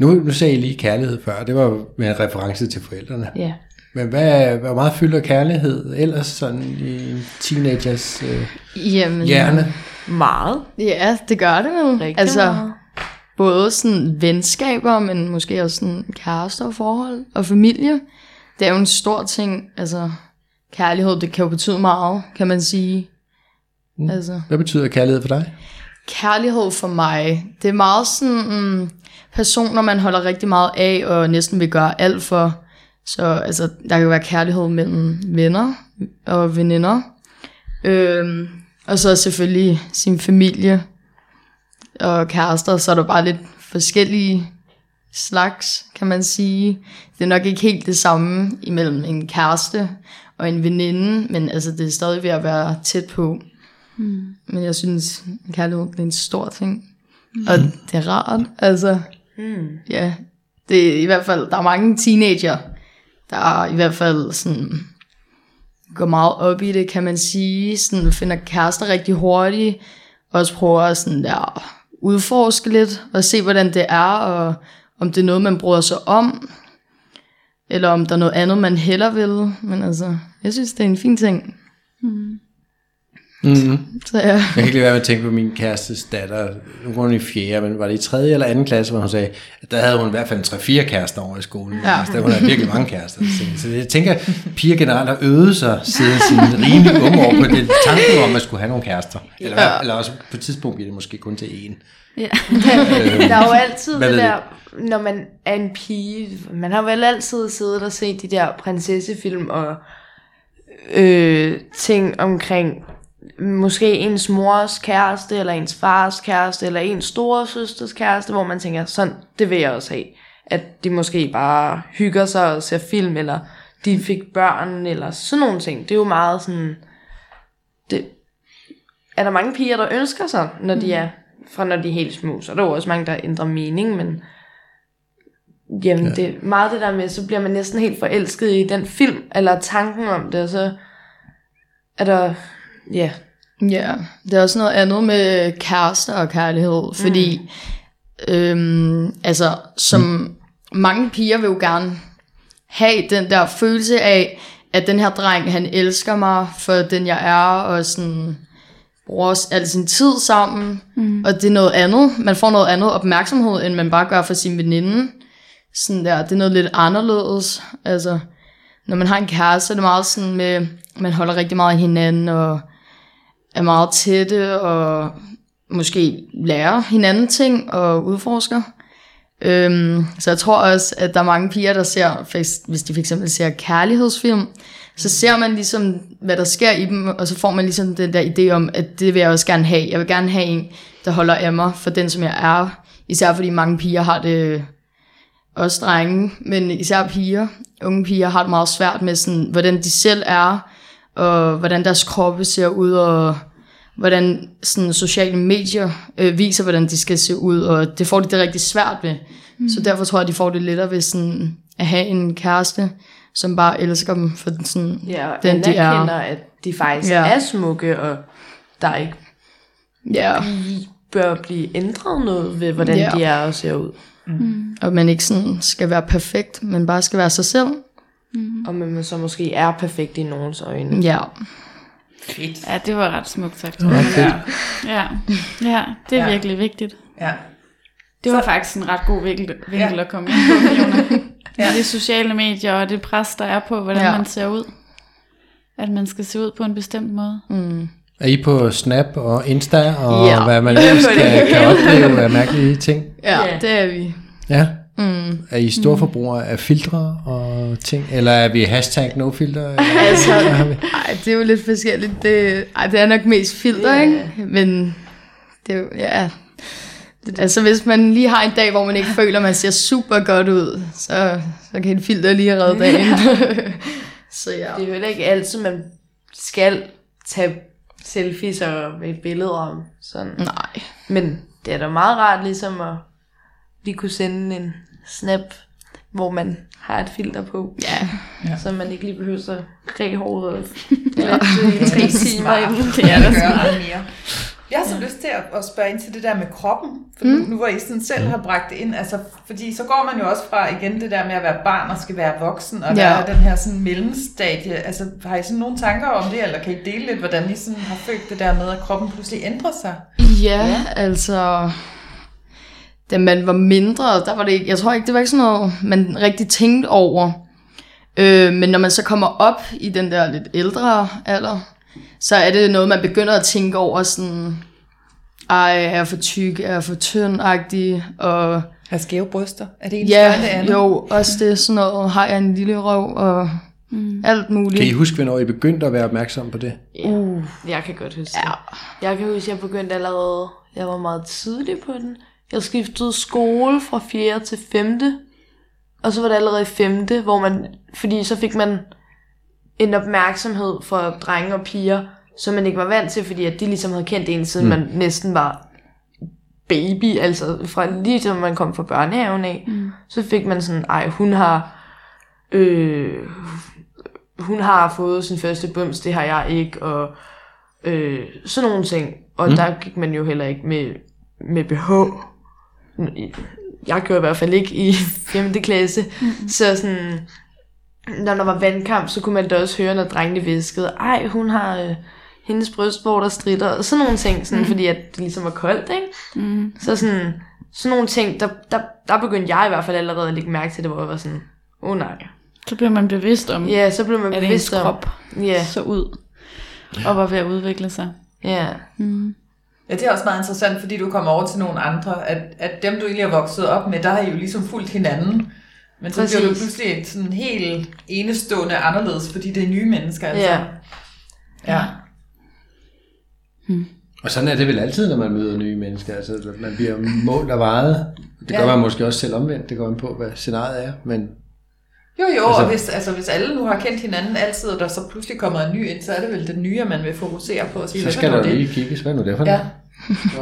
Nu, nu sagde I lige kærlighed før, det var med en reference til forældrene. Ja. Men hvad, hvor meget fylder kærlighed ellers sådan i en teenagers øh, Jamen, hjerne? Meget. Ja, det gør det vel. Rigtig altså, meget. både sådan venskaber, men måske også sådan kærester og forhold og familie. Det er jo en stor ting. Altså, kærlighed, det kan jo betyde meget, kan man sige. Mm. Altså, Hvad betyder kærlighed for dig? Kærlighed for mig, det er meget sådan mm, personer, man holder rigtig meget af, og næsten vil gøre alt for. Så altså, der kan være kærlighed mellem venner og veninder. Øhm, og så selvfølgelig sin familie og kærester, så er der bare lidt forskellige slags, kan man sige. Det er nok ikke helt det samme imellem en kæreste og en veninde, men altså, det er stadig ved at være tæt på. Mm. Men jeg synes, kærlighed det er en stor ting. Mm. Og det er rart, altså. Mm. Ja, det er i hvert fald, der er mange teenager, der er i hvert fald sådan, går meget op i det, kan man sige. Sådan, finder kærester rigtig hurtigt, også prøver at sådan der, udforske lidt, og se hvordan det er, og om det er noget, man bryder sig om, eller om der er noget andet, man heller vil. Men altså, jeg synes, det er en fin ting. Mm-hmm. Så ja. Jeg kan ikke lade være med at tænke på min kærestes datter. Nu var hun i fjerde, men var det i tredje eller anden klasse, hvor hun sagde, at der havde hun i hvert fald 3-4 kærester over i skolen. Ja. Altså, der hun havde virkelig mange kærester. Så jeg tænker, at piger generelt har øvet sig siden sin rimelig unge år på det tanke om at skulle have nogle kærester. Eller, ja. eller også på et tidspunkt bliver det måske kun til én. Ja. Der er jo altid det der, når man er en pige, man har vel altid siddet og set de der prinsessefilm og øh, ting omkring måske ens mors kæreste, eller ens fars kæreste, eller ens store søsters kæreste, hvor man tænker, sådan, det vil jeg også have. At de måske bare hygger sig og ser film, eller de fik børn, eller sådan nogle ting. Det er jo meget sådan, det, er der mange piger, der ønsker sig, når de er fra når de er helt små. Så er der jo også mange, der ændrer mening, men jamen, ja. det er meget det der med, så bliver man næsten helt forelsket i den film, eller tanken om det, og så er der, ja, Ja, det er også noget andet med kærester og kærlighed, fordi mm. øhm, altså, som mm. mange piger vil jo gerne have den der følelse af, at den her dreng, han elsker mig for den jeg er, og sådan bruger al sin tid sammen, mm. og det er noget andet. Man får noget andet opmærksomhed, end man bare gør for sin veninde. Sådan der, det er noget lidt anderledes. Altså, når man har en kæreste, er det meget sådan med, man holder rigtig meget af hinanden, og er meget tætte, og måske lærer hinanden ting, og udforsker. Øhm, så jeg tror også, at der er mange piger, der ser, hvis de fx ser kærlighedsfilm, så ser man ligesom, hvad der sker i dem, og så får man ligesom den der idé om, at det vil jeg også gerne have. Jeg vil gerne have en, der holder af mig for den, som jeg er. Især fordi mange piger har det, også drenge, men især piger, unge piger har det meget svært med, sådan, hvordan de selv er, og hvordan deres kroppe ser ud, og hvordan sådan, sociale medier øh, viser, hvordan de skal se ud, og det får de det rigtig svært ved. Mm. Så derfor tror jeg, de får det lettere ved sådan, at have en kæreste, som bare elsker dem for sådan, ja og den, de er. anerkender, at de faktisk Ja. ja. er smukke, og der ikke Ja, bør blive ændret noget ved, hvordan Ja. ja. de er og ser ud. og man ikke sådan skal være perfekt, men bare skal være sig selv. Og man så måske er perfekt i nogens øjne. Ja, ja, det var ret smukt sagt. Ja, fedt. Ja, ja det er Ja. virkelig vigtigt. Ja. Det var så, faktisk en ret god vinkel, vinkel Ja. at komme ind på, Fiona. Ja. Det sociale medier og det pres, der er på, hvordan Ja. ja. man ser ud. At man skal se ud på en bestemt måde. mm. Er I på Snap og Insta, og Ja. hvad man ellers kan, kan opleve af mærkelige ting? ja, Ja. det er vi. Ja. Mm. Er I storforbrugere af filtre og ting? Eller er vi hashtag no filter? Altså, ej, det er jo lidt forskelligt. Det, ej, det er nok mest filter, Ja. ikke? Men det er jo, ja. Altså, hvis man lige har en dag, hvor man ikke føler, at man ser super godt ud, så, så kan en filter lige redde dagen. så ja. Det er jo heller ikke altid, man skal tage selfies og et billede om sådan. Nej. Men det er da meget rart ligesom at lige kunne sende en snap, hvor man har et filter på. Ja. Ja. Så man ikke lige behøver at ræge håret og glatte i tre timer inden. Det er der smart mere. Jeg har så lyst til at, at spørge ind til det der med kroppen, for mm. nu, nu hvor I sådan selv har bragt det ind, altså, fordi så går man jo også fra igen det der med at være barn og skal være voksen, og Ja. være den her sådan mellemstadie. Altså, har I sådan nogle tanker om det, eller kan I dele lidt, hvordan I sådan har følt det der med, at kroppen pludselig ændrer sig? Ja, ja, altså... Da man var mindre, der var det ikke, jeg tror ikke, det var ikke sådan noget, man rigtig tænkte over. Øh, men når man så kommer op i den der lidt ældre alder, så er det noget, man begynder at tænke over sådan, ej, er jeg for tyk, er jeg for tynd-agtig, og Har skæve bryster? Er det en ja, det andet? jo, også det sådan noget, har jeg en lille røv, og mm. alt muligt. Kan I huske, hvornår I begyndte at være opmærksom på det? Uh. Jeg kan godt huske ja. det. Jeg kan huske, at jeg begyndte allerede, jeg var meget tidlig på den. Jeg skiftede skole fra 4. til 5. Og så var det allerede i 5. hvor man, fordi så fik man en opmærksomhed for drenge og piger, som man ikke var vant til, fordi at de ligesom havde kendt en, siden mm. man næsten var baby, altså fra lige til man kom fra børnehaven af, mm. så fik man sådan, ej, hun har, øh, hun har fået sin første bums, det har jeg ikke, og øh, sådan nogle ting. Og mm. der gik man jo heller ikke med, med BH. Jeg gjorde i hvert fald ikke i 5. klasse. Mm. Så sådan, når der var vandkamp, så kunne man da også høre, når drengene viskede, ej, hun har øh, hendes brystvorter stritter, og sådan nogle ting, sådan, mm. fordi at det ligesom var koldt, ikke? Mm. Så sådan, sådan nogle ting, der, der, der begyndte jeg i hvert fald allerede at lægge mærke til det, hvor jeg var sådan, åh oh, nej. Så bliver man bevidst om, Ja, så blev man at ens bevidst om, krop ja, så ud, og var ved at udvikle sig. ja, Ja, det er også meget interessant, fordi du kommer over til nogle andre, at, at dem, du egentlig er vokset op med, der har I jo ligesom fulgt hinanden. Men så bliver du Præcis. pludselig sådan helt enestående anderledes, fordi det er nye mennesker. Altså. ja. ja. Og sådan er det vel altid, når man møder nye mennesker. Altså, man bliver målt og vejet. Det gør Ja. man måske også selv omvendt. Det går an på, hvad scenariet er. Men Jo, jo, Altså- og hvis, altså, hvis alle nu har kendt hinanden altid, og der så pludselig kommer en ny ind, så er det vel den nye, man vil fokusere på. Og sige, så skal for der det? lige kigges. Hvad er nu det for Ja,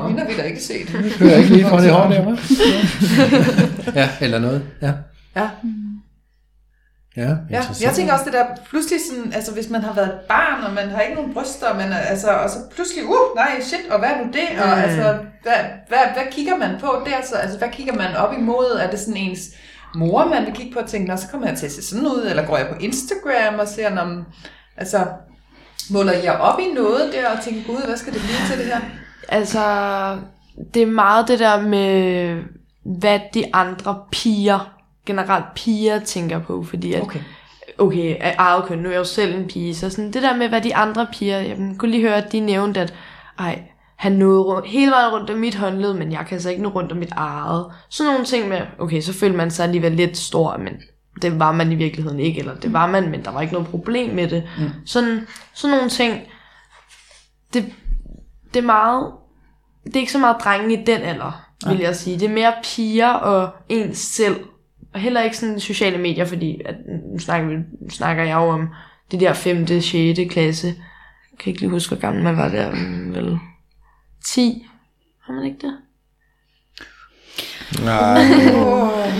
hende har vi da ikke set. Det hører ikke lige fra det hår der, hva'? Ja, eller noget. Ja. Ja. Ja, Ja, interessant. jeg tænker også det der, pludselig sådan, altså hvis man har været et barn, og man har ikke nogen bryster, men altså, og så pludselig, uh, nej, shit, og hvad er nu det? Og Mm. altså, hvad, hvad, hvad kigger man på der? Så, altså, hvad kigger man op imod? Er det sådan ens mor, man vil kigge på og tænke, nå, så kommer jeg til at se sådan ud, eller går jeg på Instagram og ser, om, altså, måler jeg op i noget der, og tænker, gud, hvad skal det blive til det her? Altså, det er meget det der med, hvad de andre piger, generelt piger, tænker på, fordi at, Okay. okay, af eget køn, nu er jeg jo selv en pige, så sådan det der med, hvad de andre piger, jeg kunne lige høre, at de nævnte, at ej, han nåede rundt, hele vejen rundt om mit håndled, men jeg kan altså ikke nå rundt om mit eget. Sådan nogle ting med, okay, så følte man sig alligevel lidt stor, men det var man i virkeligheden ikke, eller det var man, men der var ikke noget problem med det. Mm. Sådan, sådan nogle ting, det, det er meget, det er ikke så meget drenge i den alder, vil jeg sige. Det er mere piger og ens selv. Og heller ikke sådan sociale medier, fordi at, nu, snakker vi, nu snakker jeg jo om det der 5. 6. klasse. Jeg kan ikke lige huske, hvor gammel man var der. Vel 10. Har man ikke det? Nej,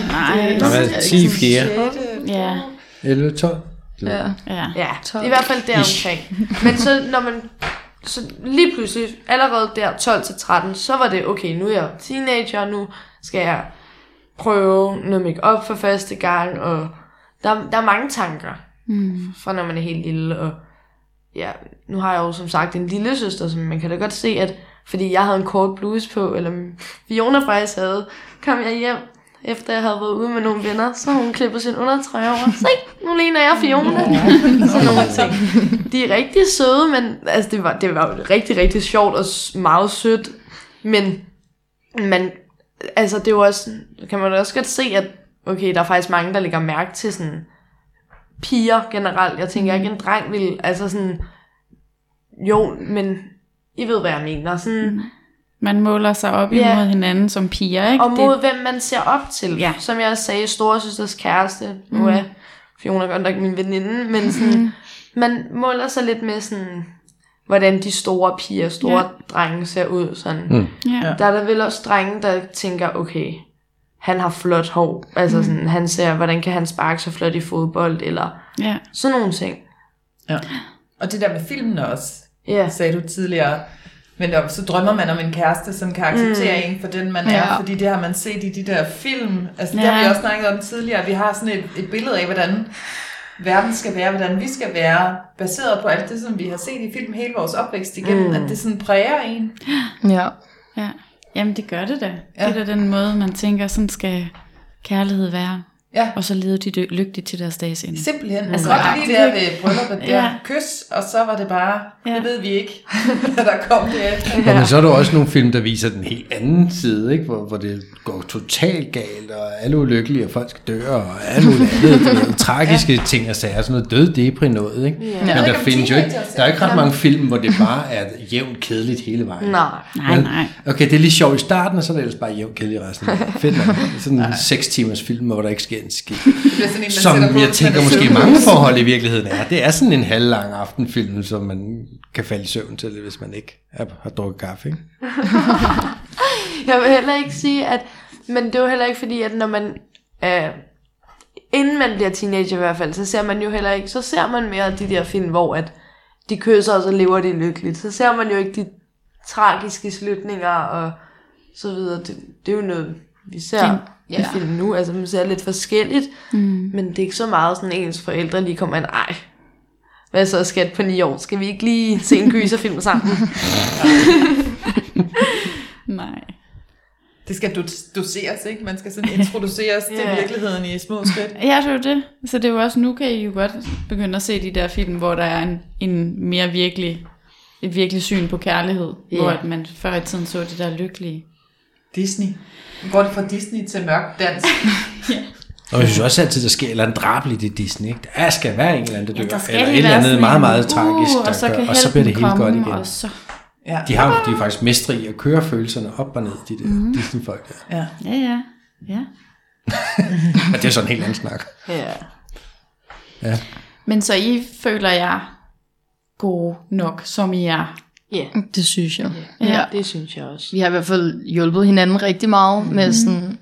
Nej, der var 10 fjerde. ja, 11, 12. Ja. ja. Ja, det er i hvert fald der omkring. Men så når man så lige pludselig, allerede der 12 til 13, så var det, okay, nu er jeg teenager, nu skal jeg prøve noget make-up for første gang, og der, der er mange tanker, mm. fra når man er helt lille, og ja, nu har jeg jo som sagt en lille søster, som man kan da godt se, at fordi jeg havde en kort bluse på, eller Fiona faktisk havde, kom jeg hjem, efter jeg havde været ude med nogle venner, så hun klippet sin undertrøje over. Se, nu ligner jeg Fiona. Sådan nogle ting. De er rigtig søde, men altså, det, var, det var rigtig, rigtig sjovt og meget sødt. Men man, altså, det jo også, kan man også godt se, at okay, der er faktisk mange, der lægger mærke til sådan piger generelt. Jeg tænker ikke, en dreng vil, altså sådan, jo, men I ved, hvad jeg mener. Sådan, Man måler sig op Ja. imod hinanden som piger, ikke? og mod hvem man ser op til. Ja. Som jeg også sagde, storesøsters kæreste. Nu er Fiona godt nok min veninde, men sådan, man måler sig lidt med sådan, hvordan de store piger, store Ja. drenge ser ud. Sådan. Mm. Ja. Der er der vel også drenge, der tænker, okay, han har flot hår. Altså sådan, han ser, hvordan kan han sparke så flot i fodbold, eller ja. sådan nogle ting. Ja. Og det der med filmen også, Ja, sagde du tidligere. Men så drømmer man om en kæreste, som kan acceptere mm. en for den, man er, Ja. fordi det har man set i de der film. Altså, det Ja. har vi også snakket om tidligere. Vi har sådan et, et billede af, hvordan verden skal være, hvordan vi skal være, baseret på alt det, som vi har set i film hele vores opvækst igennem, mm. at det sådan præger en. Ja. Ja. Jamen, det gør det da. Ja. Det er da den måde, man tænker, sådan skal kærlighed være. Ja. Og så leve de lykkeligt til deres dages ende. Simpelthen. Mm. Altså, godt Ja. lige der ved brylluppet, der Ja. kys, og så var det bare, Ja. det ved vi ikke, hvad der kom derefter. Ja. Men så er der også nogle film, der viser den helt anden side, ikke? Hvor, hvor det går totalt galt, og alle ulykkelige, og folk skal dø, og alle mulige tragiske ja. ting og sager, sådan noget død depri noget, ikke? Ja. Men der findes jo ikke, der er ikke ret mange film, hvor det bare er jævnt kedeligt hele vejen. Nej. Nej, nej. Okay, det er lige sjovt i starten, og så er det ellers bare jævnt kedeligt resten af. Fedt nok. Sådan en 6 timers film, hvor der ikke sker sådan en, Som på, jeg tænker er måske mange forhold i virkeligheden er. Det er sådan en halvlang aftenfilm, som man kan falde i søvn til, hvis man ikke har, har drukket kaffe. Ikke? Jeg vil heller ikke sige, at... Men det er jo heller ikke fordi, at når man... Øh, inden man bliver teenager i hvert fald, så ser man jo heller ikke... Så ser man mere de der film, hvor at de kysser, og så lever de lykkeligt. Så ser man jo ikke de tragiske slutninger og så videre. Det, det er jo noget, vi ser Det- ja. i film nu. Altså, man ser lidt forskelligt. Mm. Men det er ikke så meget sådan, ens forældre lige kommer ind, ej, hvad så skat på ni år? Skal vi ikke lige se en gyserfilm sammen? Nej. Det skal do- doseres, ikke? Man skal sådan introduceres til Ja. virkeligheden i små skridt. Ja, det er jo det. Så det er jo også, nu kan I jo godt begynde at se de der film, hvor der er en, en mere virkelig, et virkelig syn på kærlighed. Ja. Hvor at man før i tiden så det der lykkelige. Disney. Nu går det fra Disney til mørk dans. Og jeg synes også altid, der sker et eller andet drabeligt i Disney. Ikke? Der skal være en eller anden, der dør. der skal eller et eller være andet meget, meget tragisk, uh, der og så gør, kan og så bliver det hele godt igen. Og så, Ja. De, har, de er faktisk mestre i at køre følelserne op og ned, de der mm. Disney-folk der. ja. ja, ja. ja. Men det er sådan en helt anden snak. ja. Ja. Men så I føler jer gode nok, som I er. Ja, Det synes jeg. Ja. det synes jeg også. Vi har i hvert fald hjulpet hinanden rigtig meget mm. med sådan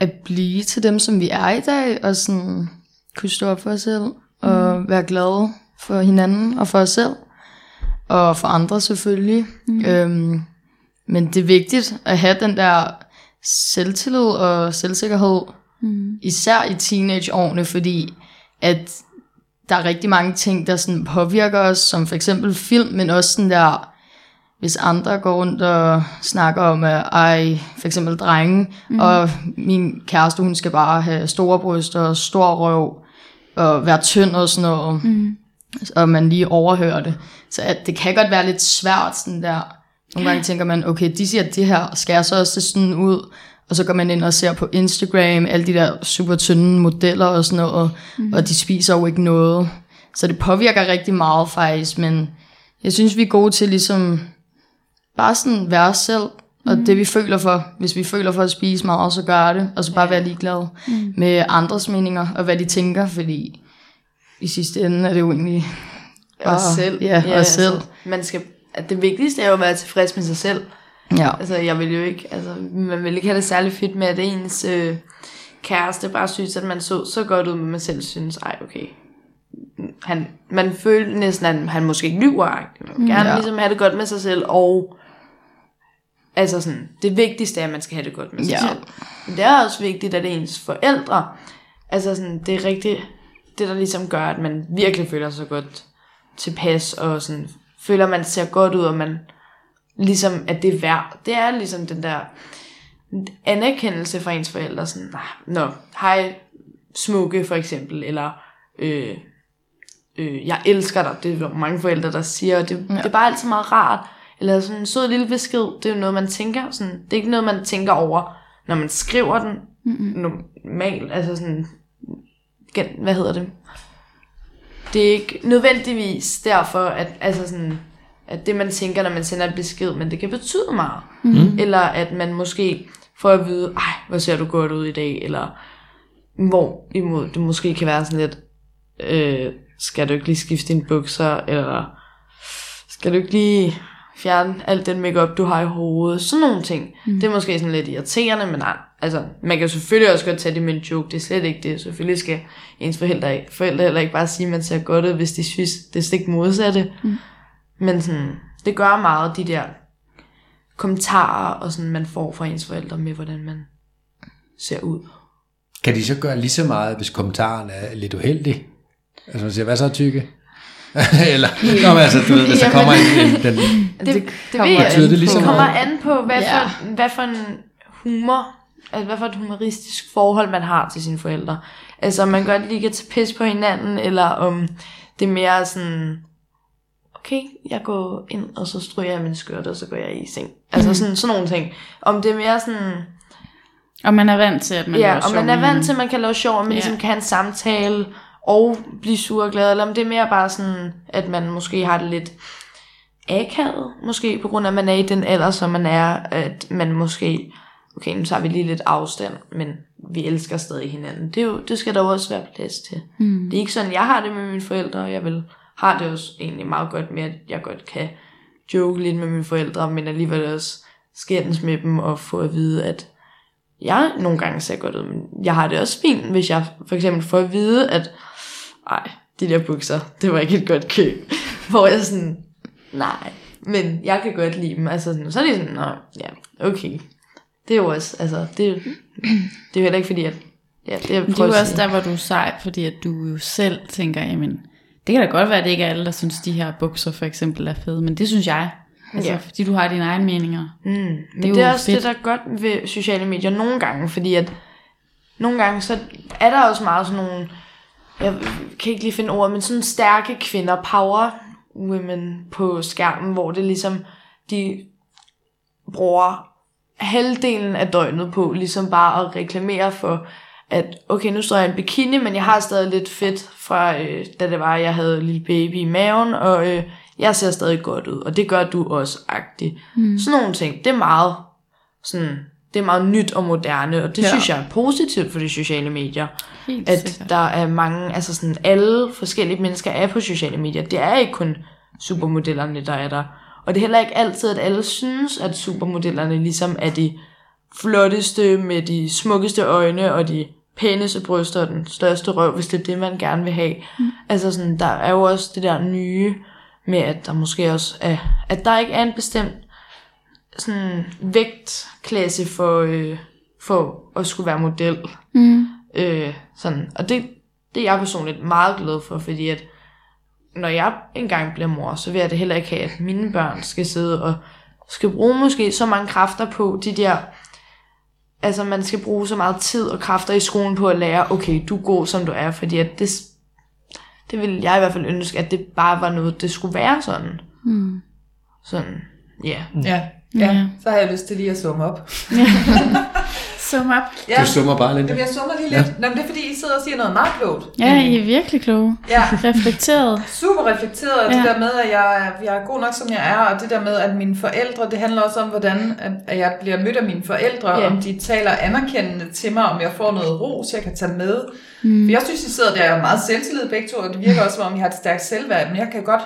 at blive til dem, som vi er i dag, og sådan kunne stå op for os selv, og være glade for hinanden og for os selv, og for andre selvfølgelig. Mm. Øhm, men det er vigtigt at have den der selvtillid og selvsikkerhed, mm. især i teenageårene, fordi at der er rigtig mange ting, der sådan påvirker os, som for eksempel film, men også sådan der, hvis andre går rundt og snakker om, at ej, for eksempel drenge, mm. og min kæreste, hun skal bare have store bryster og stor røv, og være tynd og sådan noget, mm. og man lige overhører det. Så at det kan godt være lidt svært sådan der. Nogle gange tænker man, okay, de siger det her, skal jeg så også se sådan ud? Og så går man ind og ser på Instagram, alle de der super tynde modeller og sådan noget, mm. og de spiser jo ikke noget. Så det påvirker rigtig meget faktisk, men jeg synes, vi er gode til ligesom bare sådan være os selv, og det vi føler for. Hvis vi føler for at spise meget, så gør det, og så bare være ligeglad mm. med andres meninger, og hvad de tænker, fordi i sidste ende er det jo egentlig Os selv. Ja, os selv. Altså, man skal, det vigtigste er jo at være tilfreds med sig selv. Ja. Altså, jeg vil jo ikke, altså, man vil ikke have det særlig fedt med, at ens øh, kæreste bare synes, at man så så godt ud, men man selv synes, ej, okay. Han, man føler næsten, at han måske ikke lyver. Man vil gerne Ja. ja. ligesom have det godt med sig selv, og altså sådan, det vigtigste er, at man skal have det godt med sig Ja. selv. Men det er også vigtigt, at ens forældre, altså sådan, det er rigtigt, det der ligesom gør, at man virkelig føler sig godt tilpas, og sådan, føler, at man ser godt ud, og man ligesom, at det er værd. Det er ligesom den der anerkendelse fra ens forældre, sådan, "Ah, nå, hej smukke for eksempel, eller øh, øh, jeg elsker dig, det er mange forældre, der siger, og det, ja. det er bare altid meget rart, eller sådan en sød lille besked, det er jo noget, man tænker, sådan, det er ikke noget, man tænker over, når man skriver den mm-hmm. normalt, altså sådan, hvad hedder det, det er ikke nødvendigvis derfor, at, altså sådan, at det man tænker, når man sender en besked, men det kan betyde meget. Mm. Eller at man måske får at vide, ej, hvor ser du godt ud i dag, eller hvor imod det måske kan være sådan lidt, øh, skal du ikke lige skifte dine bukser, eller skal du ikke lige fjerne alt den makeup du har i hovedet, sådan nogle ting. Mm. Det er måske sådan lidt irriterende, men nej, altså, man kan selvfølgelig også godt tage det med en joke, det er slet ikke det. Selvfølgelig skal ens forældre, forældre heller ikke bare sige, at man ser godt ud, hvis de synes, det er stik modsatte. Mm. Men sådan, det gør meget, de der kommentarer, og sådan, man får fra ens forældre med, hvordan man ser ud. Kan de så gøre lige så meget, hvis kommentaren er lidt uheldig? Altså man siger, hvad så tykke? Eller, nå, men altså, du ved, hvis der kommer en, en den, Det, det, det kommer det så det kommer meget? an på, hvad, Ja. for, hvad for en humor, altså hvad for et humoristisk forhold, man har til sine forældre. Altså, om man godt lige kan tage pis på hinanden, eller om det er mere sådan, okay, jeg går ind, og så stryger jeg min skørt, og så går jeg i seng. Altså sådan, sådan nogle ting. Om det er mere sådan, Og man er vant til, at man ja, sjov man er vant til, at man kan lave sjov, og man Ja. ligesom kan have en samtale, og blive sur og glad, eller om det er mere bare sådan, at man måske har det lidt akavet, måske på grund af, at man er i den alder, som man er, at man måske, okay, nu tager vi lige lidt afstand, men vi elsker stadig hinanden. Det, er jo, det skal der jo også være plads til. Mm. Det er ikke sådan, jeg har det med mine forældre, og jeg vil, har det også egentlig meget godt med, at jeg godt kan joke lidt med mine forældre, men alligevel også skændes med dem og få at vide, at jeg nogle gange ser godt ud, men jeg har det også fint, hvis jeg for eksempel får at vide, at ej, de der bukser, det var ikke et godt køb. Hvor jeg sådan, nej, men jeg kan godt lide dem. Altså, sådan, så er det sådan, nå, ja, okay. Det er jo også, altså, det, det er jo heller ikke fordi, at, ja, det er, det er jo også der, hvor du er sej, fordi at du jo selv tænker, jamen, det kan da godt være, at det ikke er alle, der synes, de her bukser for eksempel er fede, men det synes jeg. Altså, Ja. fordi du har dine egne meninger. Mm, men Det er det er også fedt. det, der er godt ved sociale medier nogle gange, fordi at nogle gange, så er der også meget sådan nogle, jeg kan ikke lige finde ord, men sådan stærke kvinder, power women på skærmen, hvor det ligesom, de bruger halvdelen af døgnet på, ligesom bare at reklamere for, at okay, nu står jeg i en bikini, men jeg har stadig lidt fedt fra, øh, da det var, jeg havde en lille baby i maven, og øh, jeg ser stadig godt ud, og det gør du også, agtigt. Mm. Sådan nogle ting, det er meget sådan, det er meget nyt og moderne, og det ja. Synes jeg er positivt for de sociale medier. Helt At sikkert. der er mange, altså sådan alle forskellige mennesker er på sociale medier. Det er ikke kun supermodellerne, der er der. Og det er heller ikke altid, at alle synes, at supermodellerne ligesom er de flotteste med de smukkeste øjne og de pæneste bryster og den største røv, hvis det er det, man gerne vil have. Mm. Altså sådan, der er jo også det der nye med, at der måske også er, at der ikke er en bestemt sådan vægtklasse for, øh, for at skulle være model. Mm. Øh, sådan. Og det, det er jeg personligt meget glad for, fordi at når jeg engang bliver mor, så vil jeg det heller ikke have, at mine børn skal sidde og skal bruge måske så mange kræfter på de der altså man skal bruge så meget tid og kræfter i skolen på at lære, okay, du er god som du er, fordi at det, det vil jeg i hvert fald ønske, at det bare var noget, det skulle være sådan. Mm. Sådan, ja. Ja. Ja. ja. Så har jeg lyst til lige at summe op. Sum up. Ja. Du summer bare lidt. Jamen, jeg summer lige lidt. Nå, men det er fordi, I sidder og siger noget meget klogt. Ja, I er virkelig kloge. Ja, Reflekteret. super reflekteret, og det Ja. der med, at jeg, er- jeg er god nok, som jeg er, og det der med, at mine forældre, det handler også om, hvordan at, jeg bliver mødt af mine forældre, Ja. om de taler anerkendende til mig, om jeg får noget ros, jeg kan tage med. Mm. For jeg synes, I sidder der og er meget selvtillid begge to, og det virker også, som om I har et stærkt selvværd, men jeg kan godt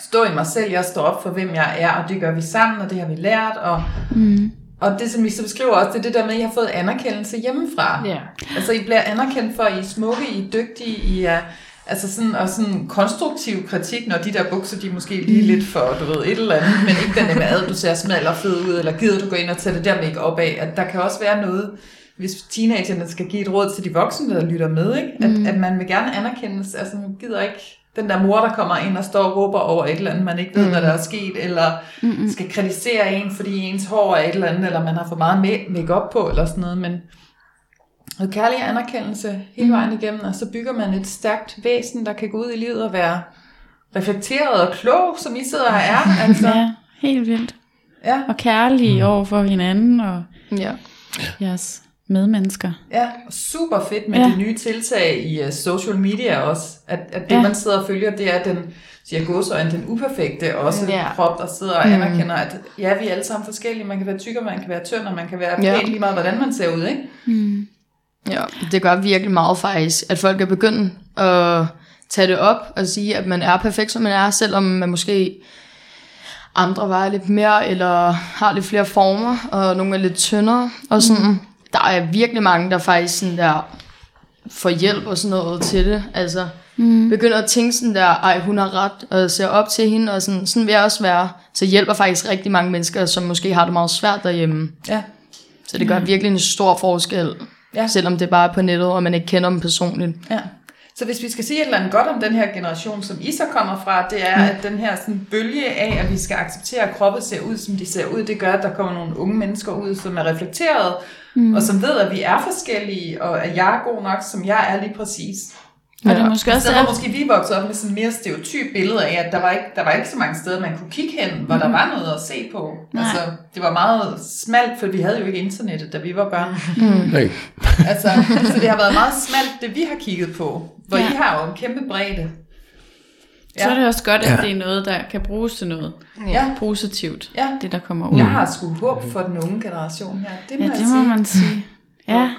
stå i mig selv, jeg står op for, hvem jeg er, og det gør vi sammen, og det har vi lært, og, Mm. Og det, som I så beskriver også, det er det der med, at I har fået anerkendelse hjemmefra. Ja. Altså, I bliver anerkendt for, at I er smukke, I er dygtige, I er... Altså sådan, og sådan konstruktiv kritik, når de der bukser, de er måske lige lidt for, du ved, et eller andet, men ikke den der med, at du ser smal og fed ud, eller gider du gå ind og tage det der make op af, at der kan også være noget, hvis teenagerne skal give et råd til de voksne, der lytter med, ikke? At, mm. at man vil gerne anerkendes, altså man gider ikke den der mor, der kommer ind og står og råber over et eller andet, man ikke ved, mm. hvad der er sket, eller mm. skal kritisere en, fordi ens hår er et eller andet, eller man har for meget ma- make-up på, eller sådan noget, men noget kærlig anerkendelse hele vejen igennem, og så bygger man et stærkt væsen, der kan gå ud i livet og være reflekteret og klog, som I sidder og er. Altså, Ja, helt vildt. ja, Og kærlige over for hinanden og Ja. jeres medmennesker. ja, og super fedt med Ja. de nye tiltag i uh, social media også, at, at det Ja. man sidder og følger, det er den, siger gåsøjne, den uperfekte også Ja. krop, der sidder og anerkender, at ja, vi er alle sammen forskellige, man kan være tyk, og man kan være tynd, og man kan være Ja. pæn lige meget, hvordan man ser ud, ikke? Mm. Ja, det gør virkelig meget faktisk, at folk er begyndt at tage det op og sige, at man er perfekt, som man er, selvom man måske andre vejer lidt mere, eller har lidt flere former, og nogle er lidt tyndere, og sådan, mm. Der er virkelig mange, der faktisk sådan der får hjælp og sådan noget til det, altså mm. begynder at tænke sådan der, ej, hun har ret, og ser op til hende, og sådan, sådan vil jeg også være, Så hjælper faktisk rigtig mange mennesker, som måske har det meget svært derhjemme. Ja. Så det gør virkelig en stor forskel, Ja. selvom det er bare på nettet, og man ikke kender dem personligt. Ja. Så hvis vi skal sige et eller andet godt om den her generation, som I så kommer fra, det er, at den her sådan, bølge af, at vi skal acceptere, at kroppe ser ud, som de ser ud, det gør, at der kommer nogle unge mennesker ud, som er reflekteret, mm. og som ved, at vi er forskellige, og at jeg er god nok, som jeg er lige præcis. Og det er måske også der, måske vi voksede op med sådan en mere stereotyp billede af, at der var ikke, der var ikke så mange steder, man kunne kigge hen, hvor der var noget at se på. Nej. Altså, det var meget smalt, for vi havde jo ikke internettet, da vi var børn. Nej. Altså, så det har været meget smalt, det vi har kigget på. Hvor Ja. ja. I har jo en kæmpe bredde. så er det også godt, at Ja. det er noget, der kan bruges til noget Ja, positivt. Ja. Det, der kommer ud. jeg har sgu håb for den unge generation her. Det må Ja, jeg det må sige. man sige. Ja,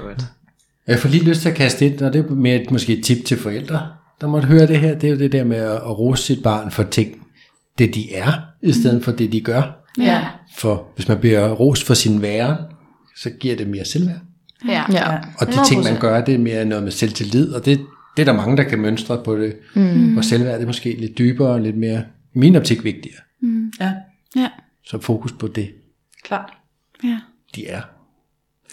Jeg får lige lyst til at kaste ind, og det er mere et, måske et tip til forældre, der måtte høre det her. Det er jo det der med at, at rose sit barn for ting, det de er, i stedet for det de gør. ja. For hvis man bliver rost for sin væren, så giver det mere selvværd. Ja. Ja. Og de ting, man gør, det er mere noget med selvtillid, og det, det er der mange, der kan mønstre på det. Mm. Og selvværd er måske lidt dybere og lidt mere, i min optik, vigtigere. Ja, Ja, Så fokus på det, klart. ja. de er.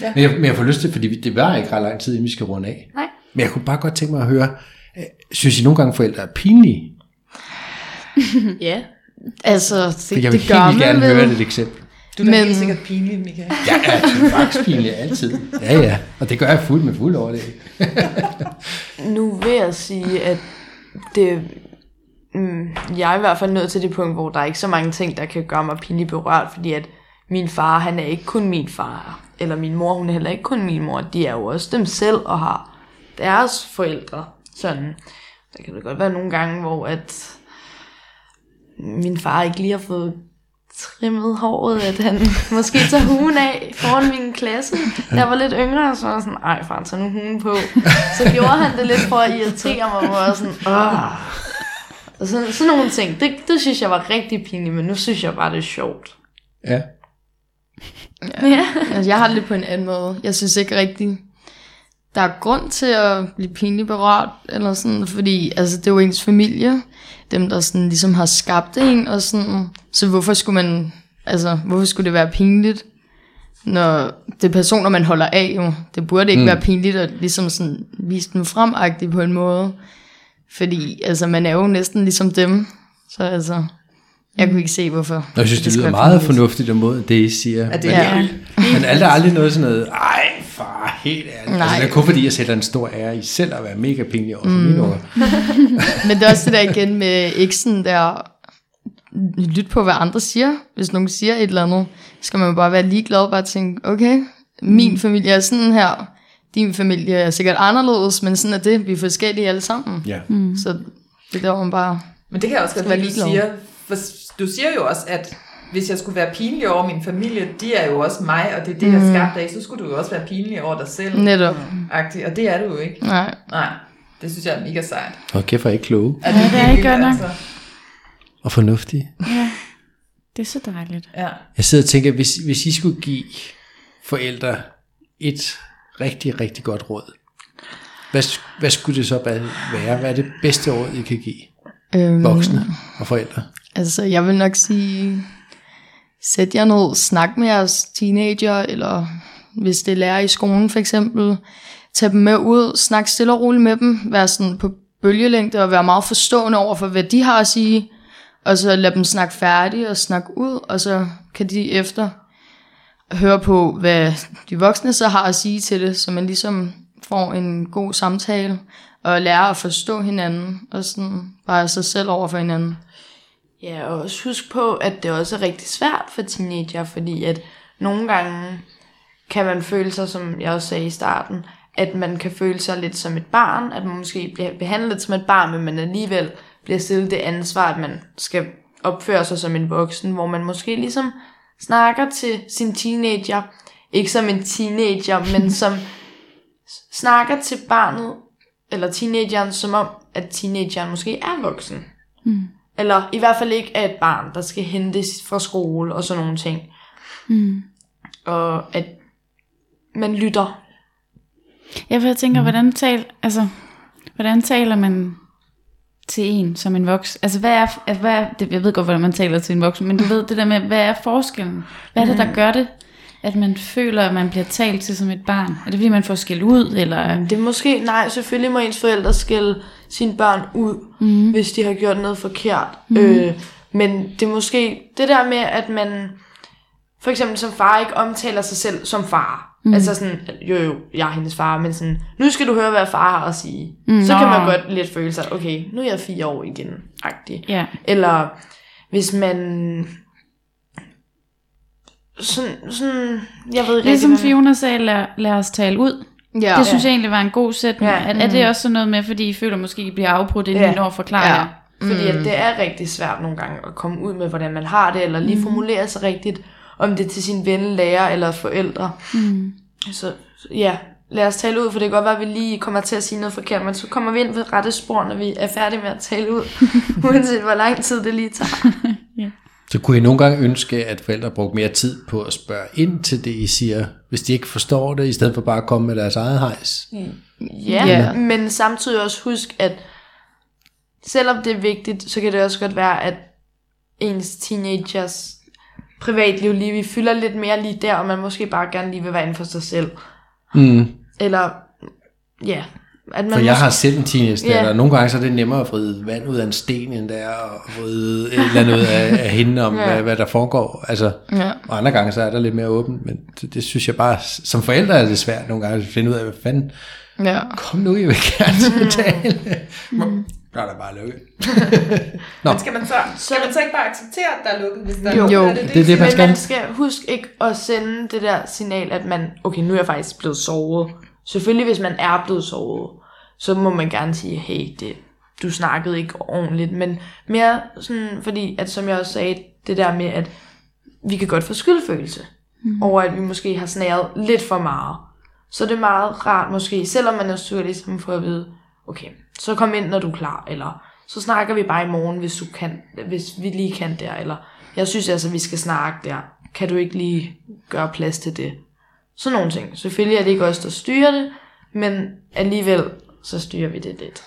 Ja. Men, jeg, men jeg får lyst til, fordi det var ikke ret lang tid, inden vi skal runde af. Nej. Men jeg kunne bare godt tænke mig at høre, øh, synes I nogle gange forældre er pinlige? Ja. Altså, det, For jeg vil det gør helt gerne vel. høre et eksempel. Du er Men- helt sikkert pinlig, Michael. Jeg er faktisk pinlig altid. Ja, ja. Og det gør jeg fuldt med fuld over det. Nu vil jeg sige, at det, mm, jeg er i hvert fald nået til det punkt, hvor der er ikke så mange ting, der kan gøre mig pinligt berørt, fordi at min far, han er ikke kun min far, eller min mor, hun er heller ikke kun min mor, de er jo også dem selv og har deres forældre. Sådan. Der kan det godt være nogle gange, hvor at min far ikke lige har fået trimmet håret, at han måske tager hugen af foran min klasse. Da jeg var lidt yngre, så var jeg sådan, ej far, tag nu hugen på. Så gjorde han det lidt for at irritere mig, hvor jeg var sådan, åh. Og sådan, sådan nogle ting, det, det synes jeg var rigtig pinligt, men nu synes jeg bare, det er sjovt. Ja. Ja. Altså, jeg har det lidt på en anden måde. Jeg synes ikke rigtig, der er grund til at blive pinligt berørt, eller sådan, fordi altså, det er jo ens familie, dem der sådan, ligesom har skabt en, og sådan, så hvorfor skulle man, altså, hvorfor skulle det være pinligt, når det er personer, man holder af, jo. Det burde ikke mm. være pinligt at ligesom sådan vise dem fremagtigt på en måde, fordi altså, man er jo næsten ligesom dem, så altså, jeg kunne ikke se, hvorfor. Jeg synes, det, det lyder meget fornuftigt måde, det I siger. Er det men, Ja. men er der aldrig noget sådan noget, ej far, helt ærligt. Altså, Nej. det er kun fordi, jeg sætter en stor ære i selv at være mega pinlig over for mm. mine. Men det er også det der igen med eksen der, lyt på, hvad andre siger. Hvis nogen siger et eller andet, skal man bare være ligeglad og bare tænke, okay, min familie er sådan her, din familie er sikkert anderledes, men sådan er det, vi er forskellige alle sammen. Ja. Mm. Så det er der, man bare, Men det kan jeg også godt Være du siger. For du siger jo også, at hvis jeg skulle være pinlig over min familie, de er jo også mig, og det er det, jeg er skabt af, så skulle du jo også være pinlig over dig selv. netop, Agtig, og det er du jo ikke. nej. Nej, det synes jeg er mega sejt. Og kæft, er I ikke kloge At Ja, det er ikke godt nok. og fornuftige. ja. Det er så dejligt. ja. Jeg sidder og tænker, hvis, hvis I skulle give forældre et rigtig, rigtig godt råd, hvad, hvad skulle det så være? Hvad er det bedste råd, I kan give Øhm, voksne og forældre? Altså, jeg vil nok sige, sæt jer ned, snak med jeres teenager, eller hvis det er lærer i skolen for eksempel, tag dem med ud, snak stille og roligt med dem, vær sådan på bølgelængde og være meget forstående over for, hvad de har at sige, og så lad dem snakke færdigt og snakke ud, og så kan de efter høre på, hvad de voksne så har at sige til det, så man ligesom får en god samtale, og lærer at forstå hinanden, og sådan bare sig selv over for hinanden. Ja, og også husk på, at det også er rigtig svært for teenager, fordi at nogle gange kan man føle sig, som jeg også sagde i starten, at man kan føle sig lidt som et barn, at man måske bliver behandlet som et barn, men man alligevel bliver stillet det ansvar, at man skal opføre sig som en voksen, hvor man måske ligesom snakker til sin teenager, ikke som en teenager, men som snakker til barnet, eller teenageren, som om, at teenageren måske er voksen. Eller i hvert fald ikke er et barn, der skal hentes fra skole og sådan nogle ting. Mm. Og at man lytter. Ja, for jeg tænker, hvordan, tal, altså, hvordan taler man til en som en voksen? Altså hvad er, altså, hvad er det, jeg ved godt, hvordan man taler til en voksen, men du ved det der med, hvad er forskellen? Hvad er det, der gør det, at man føler, at man bliver talt til som et barn? Er det fordi, man får skæld ud, eller... Det er måske, nej, selvfølgelig må ens forældre skælde sine børn ud, mm. hvis de har gjort noget forkert. Mm. Øh, men det er måske det der med, at man for eksempel som far ikke omtaler sig selv som far. Mm. Altså sådan, jo jo, jeg er hendes far, men sådan, nu skal du høre, hvad far har at sige. Mm. Så kan man godt lidt føle sig, okay, nu er jeg fire år igen, agtig. Ja. Eller hvis man... Sådan, sådan, jeg ved ikke Ligesom rigtig, Fiona sagde, lad, lad os tale ud. Ja. Det synes jeg egentlig var en god sætning. Ja. Ja. Er, er det også sådan noget med, fordi I føler måske, I bliver afbrudt, inden Ja. ja. I når at forklare Ja. jer? Fordi at det er rigtig svært nogle gange at komme ud med, hvordan man har det, eller lige formulere sig rigtigt, om det er til sin ven, lærer eller forældre. Mm. Så ja, lad os tale ud, for det kan godt være, at vi lige kommer til at sige noget forkert, men så kommer vi ind ved rette spor, når vi er færdige med at tale ud, uanset hvor lang tid det lige tager. Så kunne I nogle gange ønske, at forældre brugte mere tid på at spørge ind til det, I siger, hvis de ikke forstår det, i stedet for bare at komme med deres eget hejs? Ja, Ja. men samtidig også husk, at selvom det er vigtigt, så kan det også godt være, at ens teenagers privatliv lige vi fylder lidt mere lige der, og man måske bare gerne lige vil være inden for sig selv. Mm. Eller, ja, at man For jeg måske, har selv en teenage Ja. og nogle gange så er det nemmere at vride vand ud af en sten, end det er at vride et eller andet ud af, af hende om, Ja. hvad, hvad der foregår. Altså, Ja. og andre gange så er der lidt mere åbent, men det, det synes jeg bare, som forældre er det svært nogle gange at finde ud af, hvad fanden, Ja. kom nu, jeg vil gerne betale. Mm. Der er der bare lukket. Nå, Men skal man så, skal man så ikke bare acceptere, at der er lukket, hvis der Jo. er Jo. lukket? Er Det er det, man men skal. man skal huske ikke at sende det der signal, at man, okay, nu er jeg faktisk blevet sovet. Selvfølgelig, hvis man er blevet sovet, så må man gerne sige, hey, det, du snakkede ikke ordentligt, men mere sådan, fordi, at som jeg også sagde, det der med, at vi kan godt få skyldfølelse mm. over, at vi måske har snæret lidt for meget. Så det er meget rart måske, selvom man er sur, ligesom for at vide, okay, så kom ind, når du er klar, eller så snakker vi bare i morgen, hvis, du kan, hvis vi lige kan der, eller jeg synes altså, vi skal snakke der. Kan du ikke lige gøre plads til det? Sådan nogle ting. Selvfølgelig er det ikke os, der styrer det, men alligevel, så styrer vi det lidt.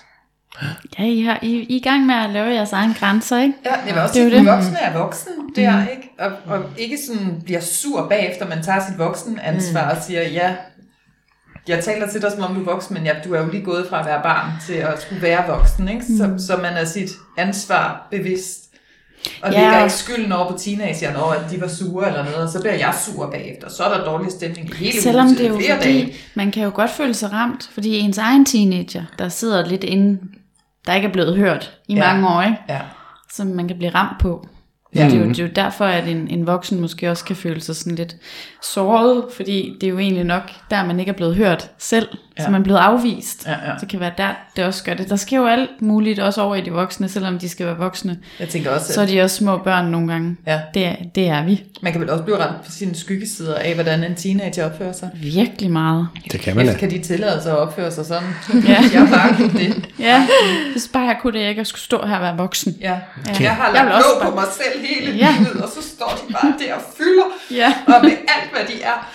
Ja, I, har, I, I er i gang med at lave jeres egen grænser, ikke? Ja, jeg vil også Det er det. voksne er voksen der, ikke? Og, og ikke sådan bliver sur bagefter, man tager sit voksenansvar og siger, ja, jeg taler til dig, som om du er voksen, men ja, du er jo lige gået fra at være barn til at skulle være voksen, ikke? Så, så man er sit ansvar bevidst. Og Ja. lægger ikke skylden over på teenagerne over, at de var sure eller noget, og så bliver jeg sur bagefter. Så er der dårlig stemning i hele Selvom huset det er jo flere fordi, dage. man kan jo godt føle sig ramt, fordi ens egen teenager, der sidder lidt inde, der ikke er blevet hørt i Ja. mange år, ikke? Ja. som man kan blive ramt på. Ja. Ja. Det, er jo, det er jo derfor, at en, en voksen måske også kan føle sig sådan lidt såret, fordi det er jo egentlig nok der, man ikke er blevet hørt selv, Ja. man er blevet afvist. Ja, ja. Det kan være der, det også gør det. Der sker jo alt muligt også over i de voksne, selvom de skal være voksne. Jeg tænker også, Så er de også små børn nogle gange. ja, Det er, det er vi. man kan vel også blive ramt på sine skyggesider af, hvordan en teenager opfører sig. Virkelig meget. det kan man da. Kan de tillade sig at opføre sig sådan? Ja. Jeg har bare gjort det. Ja, hvis bare jeg kunne det, jeg ikke skulle stå her og være voksen. Ja. Ja. Jeg har lagt låg på bare- mig selv hele Ja. livet, og så står de bare der og fylder, Ja. og med alt, hvad de er.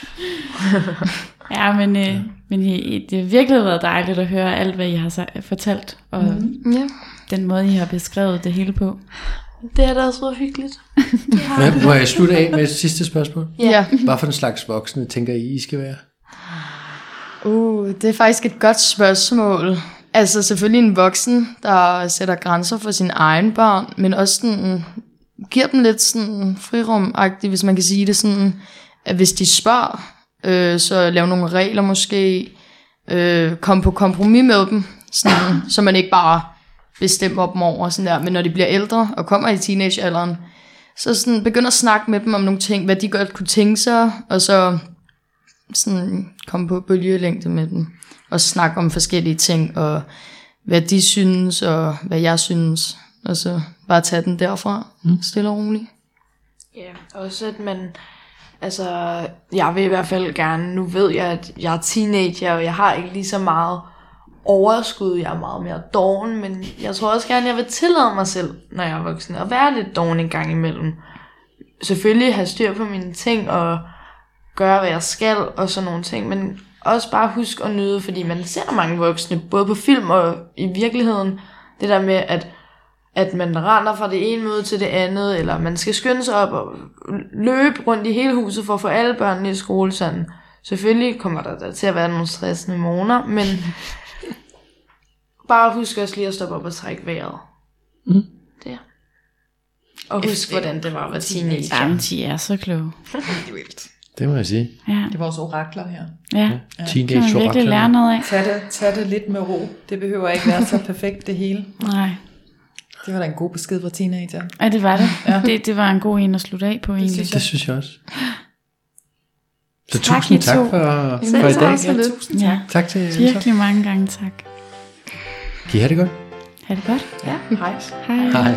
Ja, men, øh, men I, det har virkelig været dejligt at høre alt, hvad I har fortalt, og mm. Ja. den måde, I har beskrevet det hele på. Det er da også været hyggeligt. Men må jeg slutte af med et sidste spørgsmål? ja. Hvad for en slags voksne tænker I, I skal være? Uh, det er faktisk et godt spørgsmål. Altså selvfølgelig en voksen, der sætter grænser for sine egne børn, men også sådan, giver dem lidt sådan frirum hvis man kan sige det sådan, at hvis de spørger, øh, så lave nogle regler måske, øh, komme på kompromis med dem, sådan, så man ikke bare bestemmer dem over sådan der, men når de bliver ældre og kommer i teenagealderen, så sådan begynder at snakke med dem om nogle ting, hvad de godt kunne tænke sig, og så sådan komme på bølgelængde med dem, og snakke om forskellige ting, og hvad de synes, og hvad jeg synes, og så bare tage den derfra, mm. stille og roligt. Ja, også at man, altså, jeg vil i hvert fald gerne, nu ved jeg, at jeg er teenager, og jeg har ikke lige så meget overskud, jeg er meget mere doven, men jeg tror også gerne, jeg vil tillade mig selv, når jeg er voksen, at være lidt doven en gang imellem. Selvfølgelig have styr på mine ting, og gøre, hvad jeg skal, og sådan nogle ting, men også bare husk at nyde, fordi man ser mange voksne, både på film og i virkeligheden, Det der med, at, at man render fra det ene møde til det andet, eller man skal skynde sig op og løbe rundt i hele huset for at få alle børnene i skole. Sådan. Selvfølgelig kommer der da til at være nogle stressende måneder, men bare husk også lige at stoppe op og trække vejret. Mm. Det. Og husk, hvordan det var at være teenager. Jamen, de er så kloge. Det må jeg sige. Ja, Det er vores orakler her. ja. Teenage kan man virkelig oraklerne. lære noget af. Tag det, tag det lidt med ro. Det behøver ikke være så perfekt det hele. Nej, Det var da en god besked fra teenager. ja, det var det. Ja. det. Det var en god en at slutte af på egentlig. synes Det synes jeg også. Så Tak, tusind I tak to. for, Selv for i tak. dag. Så lidt. tusind Ja, Tak til jer. virkelig mange gange tak. Kan I have det godt? Ha' det godt. Ja, hej. Hej. Hej.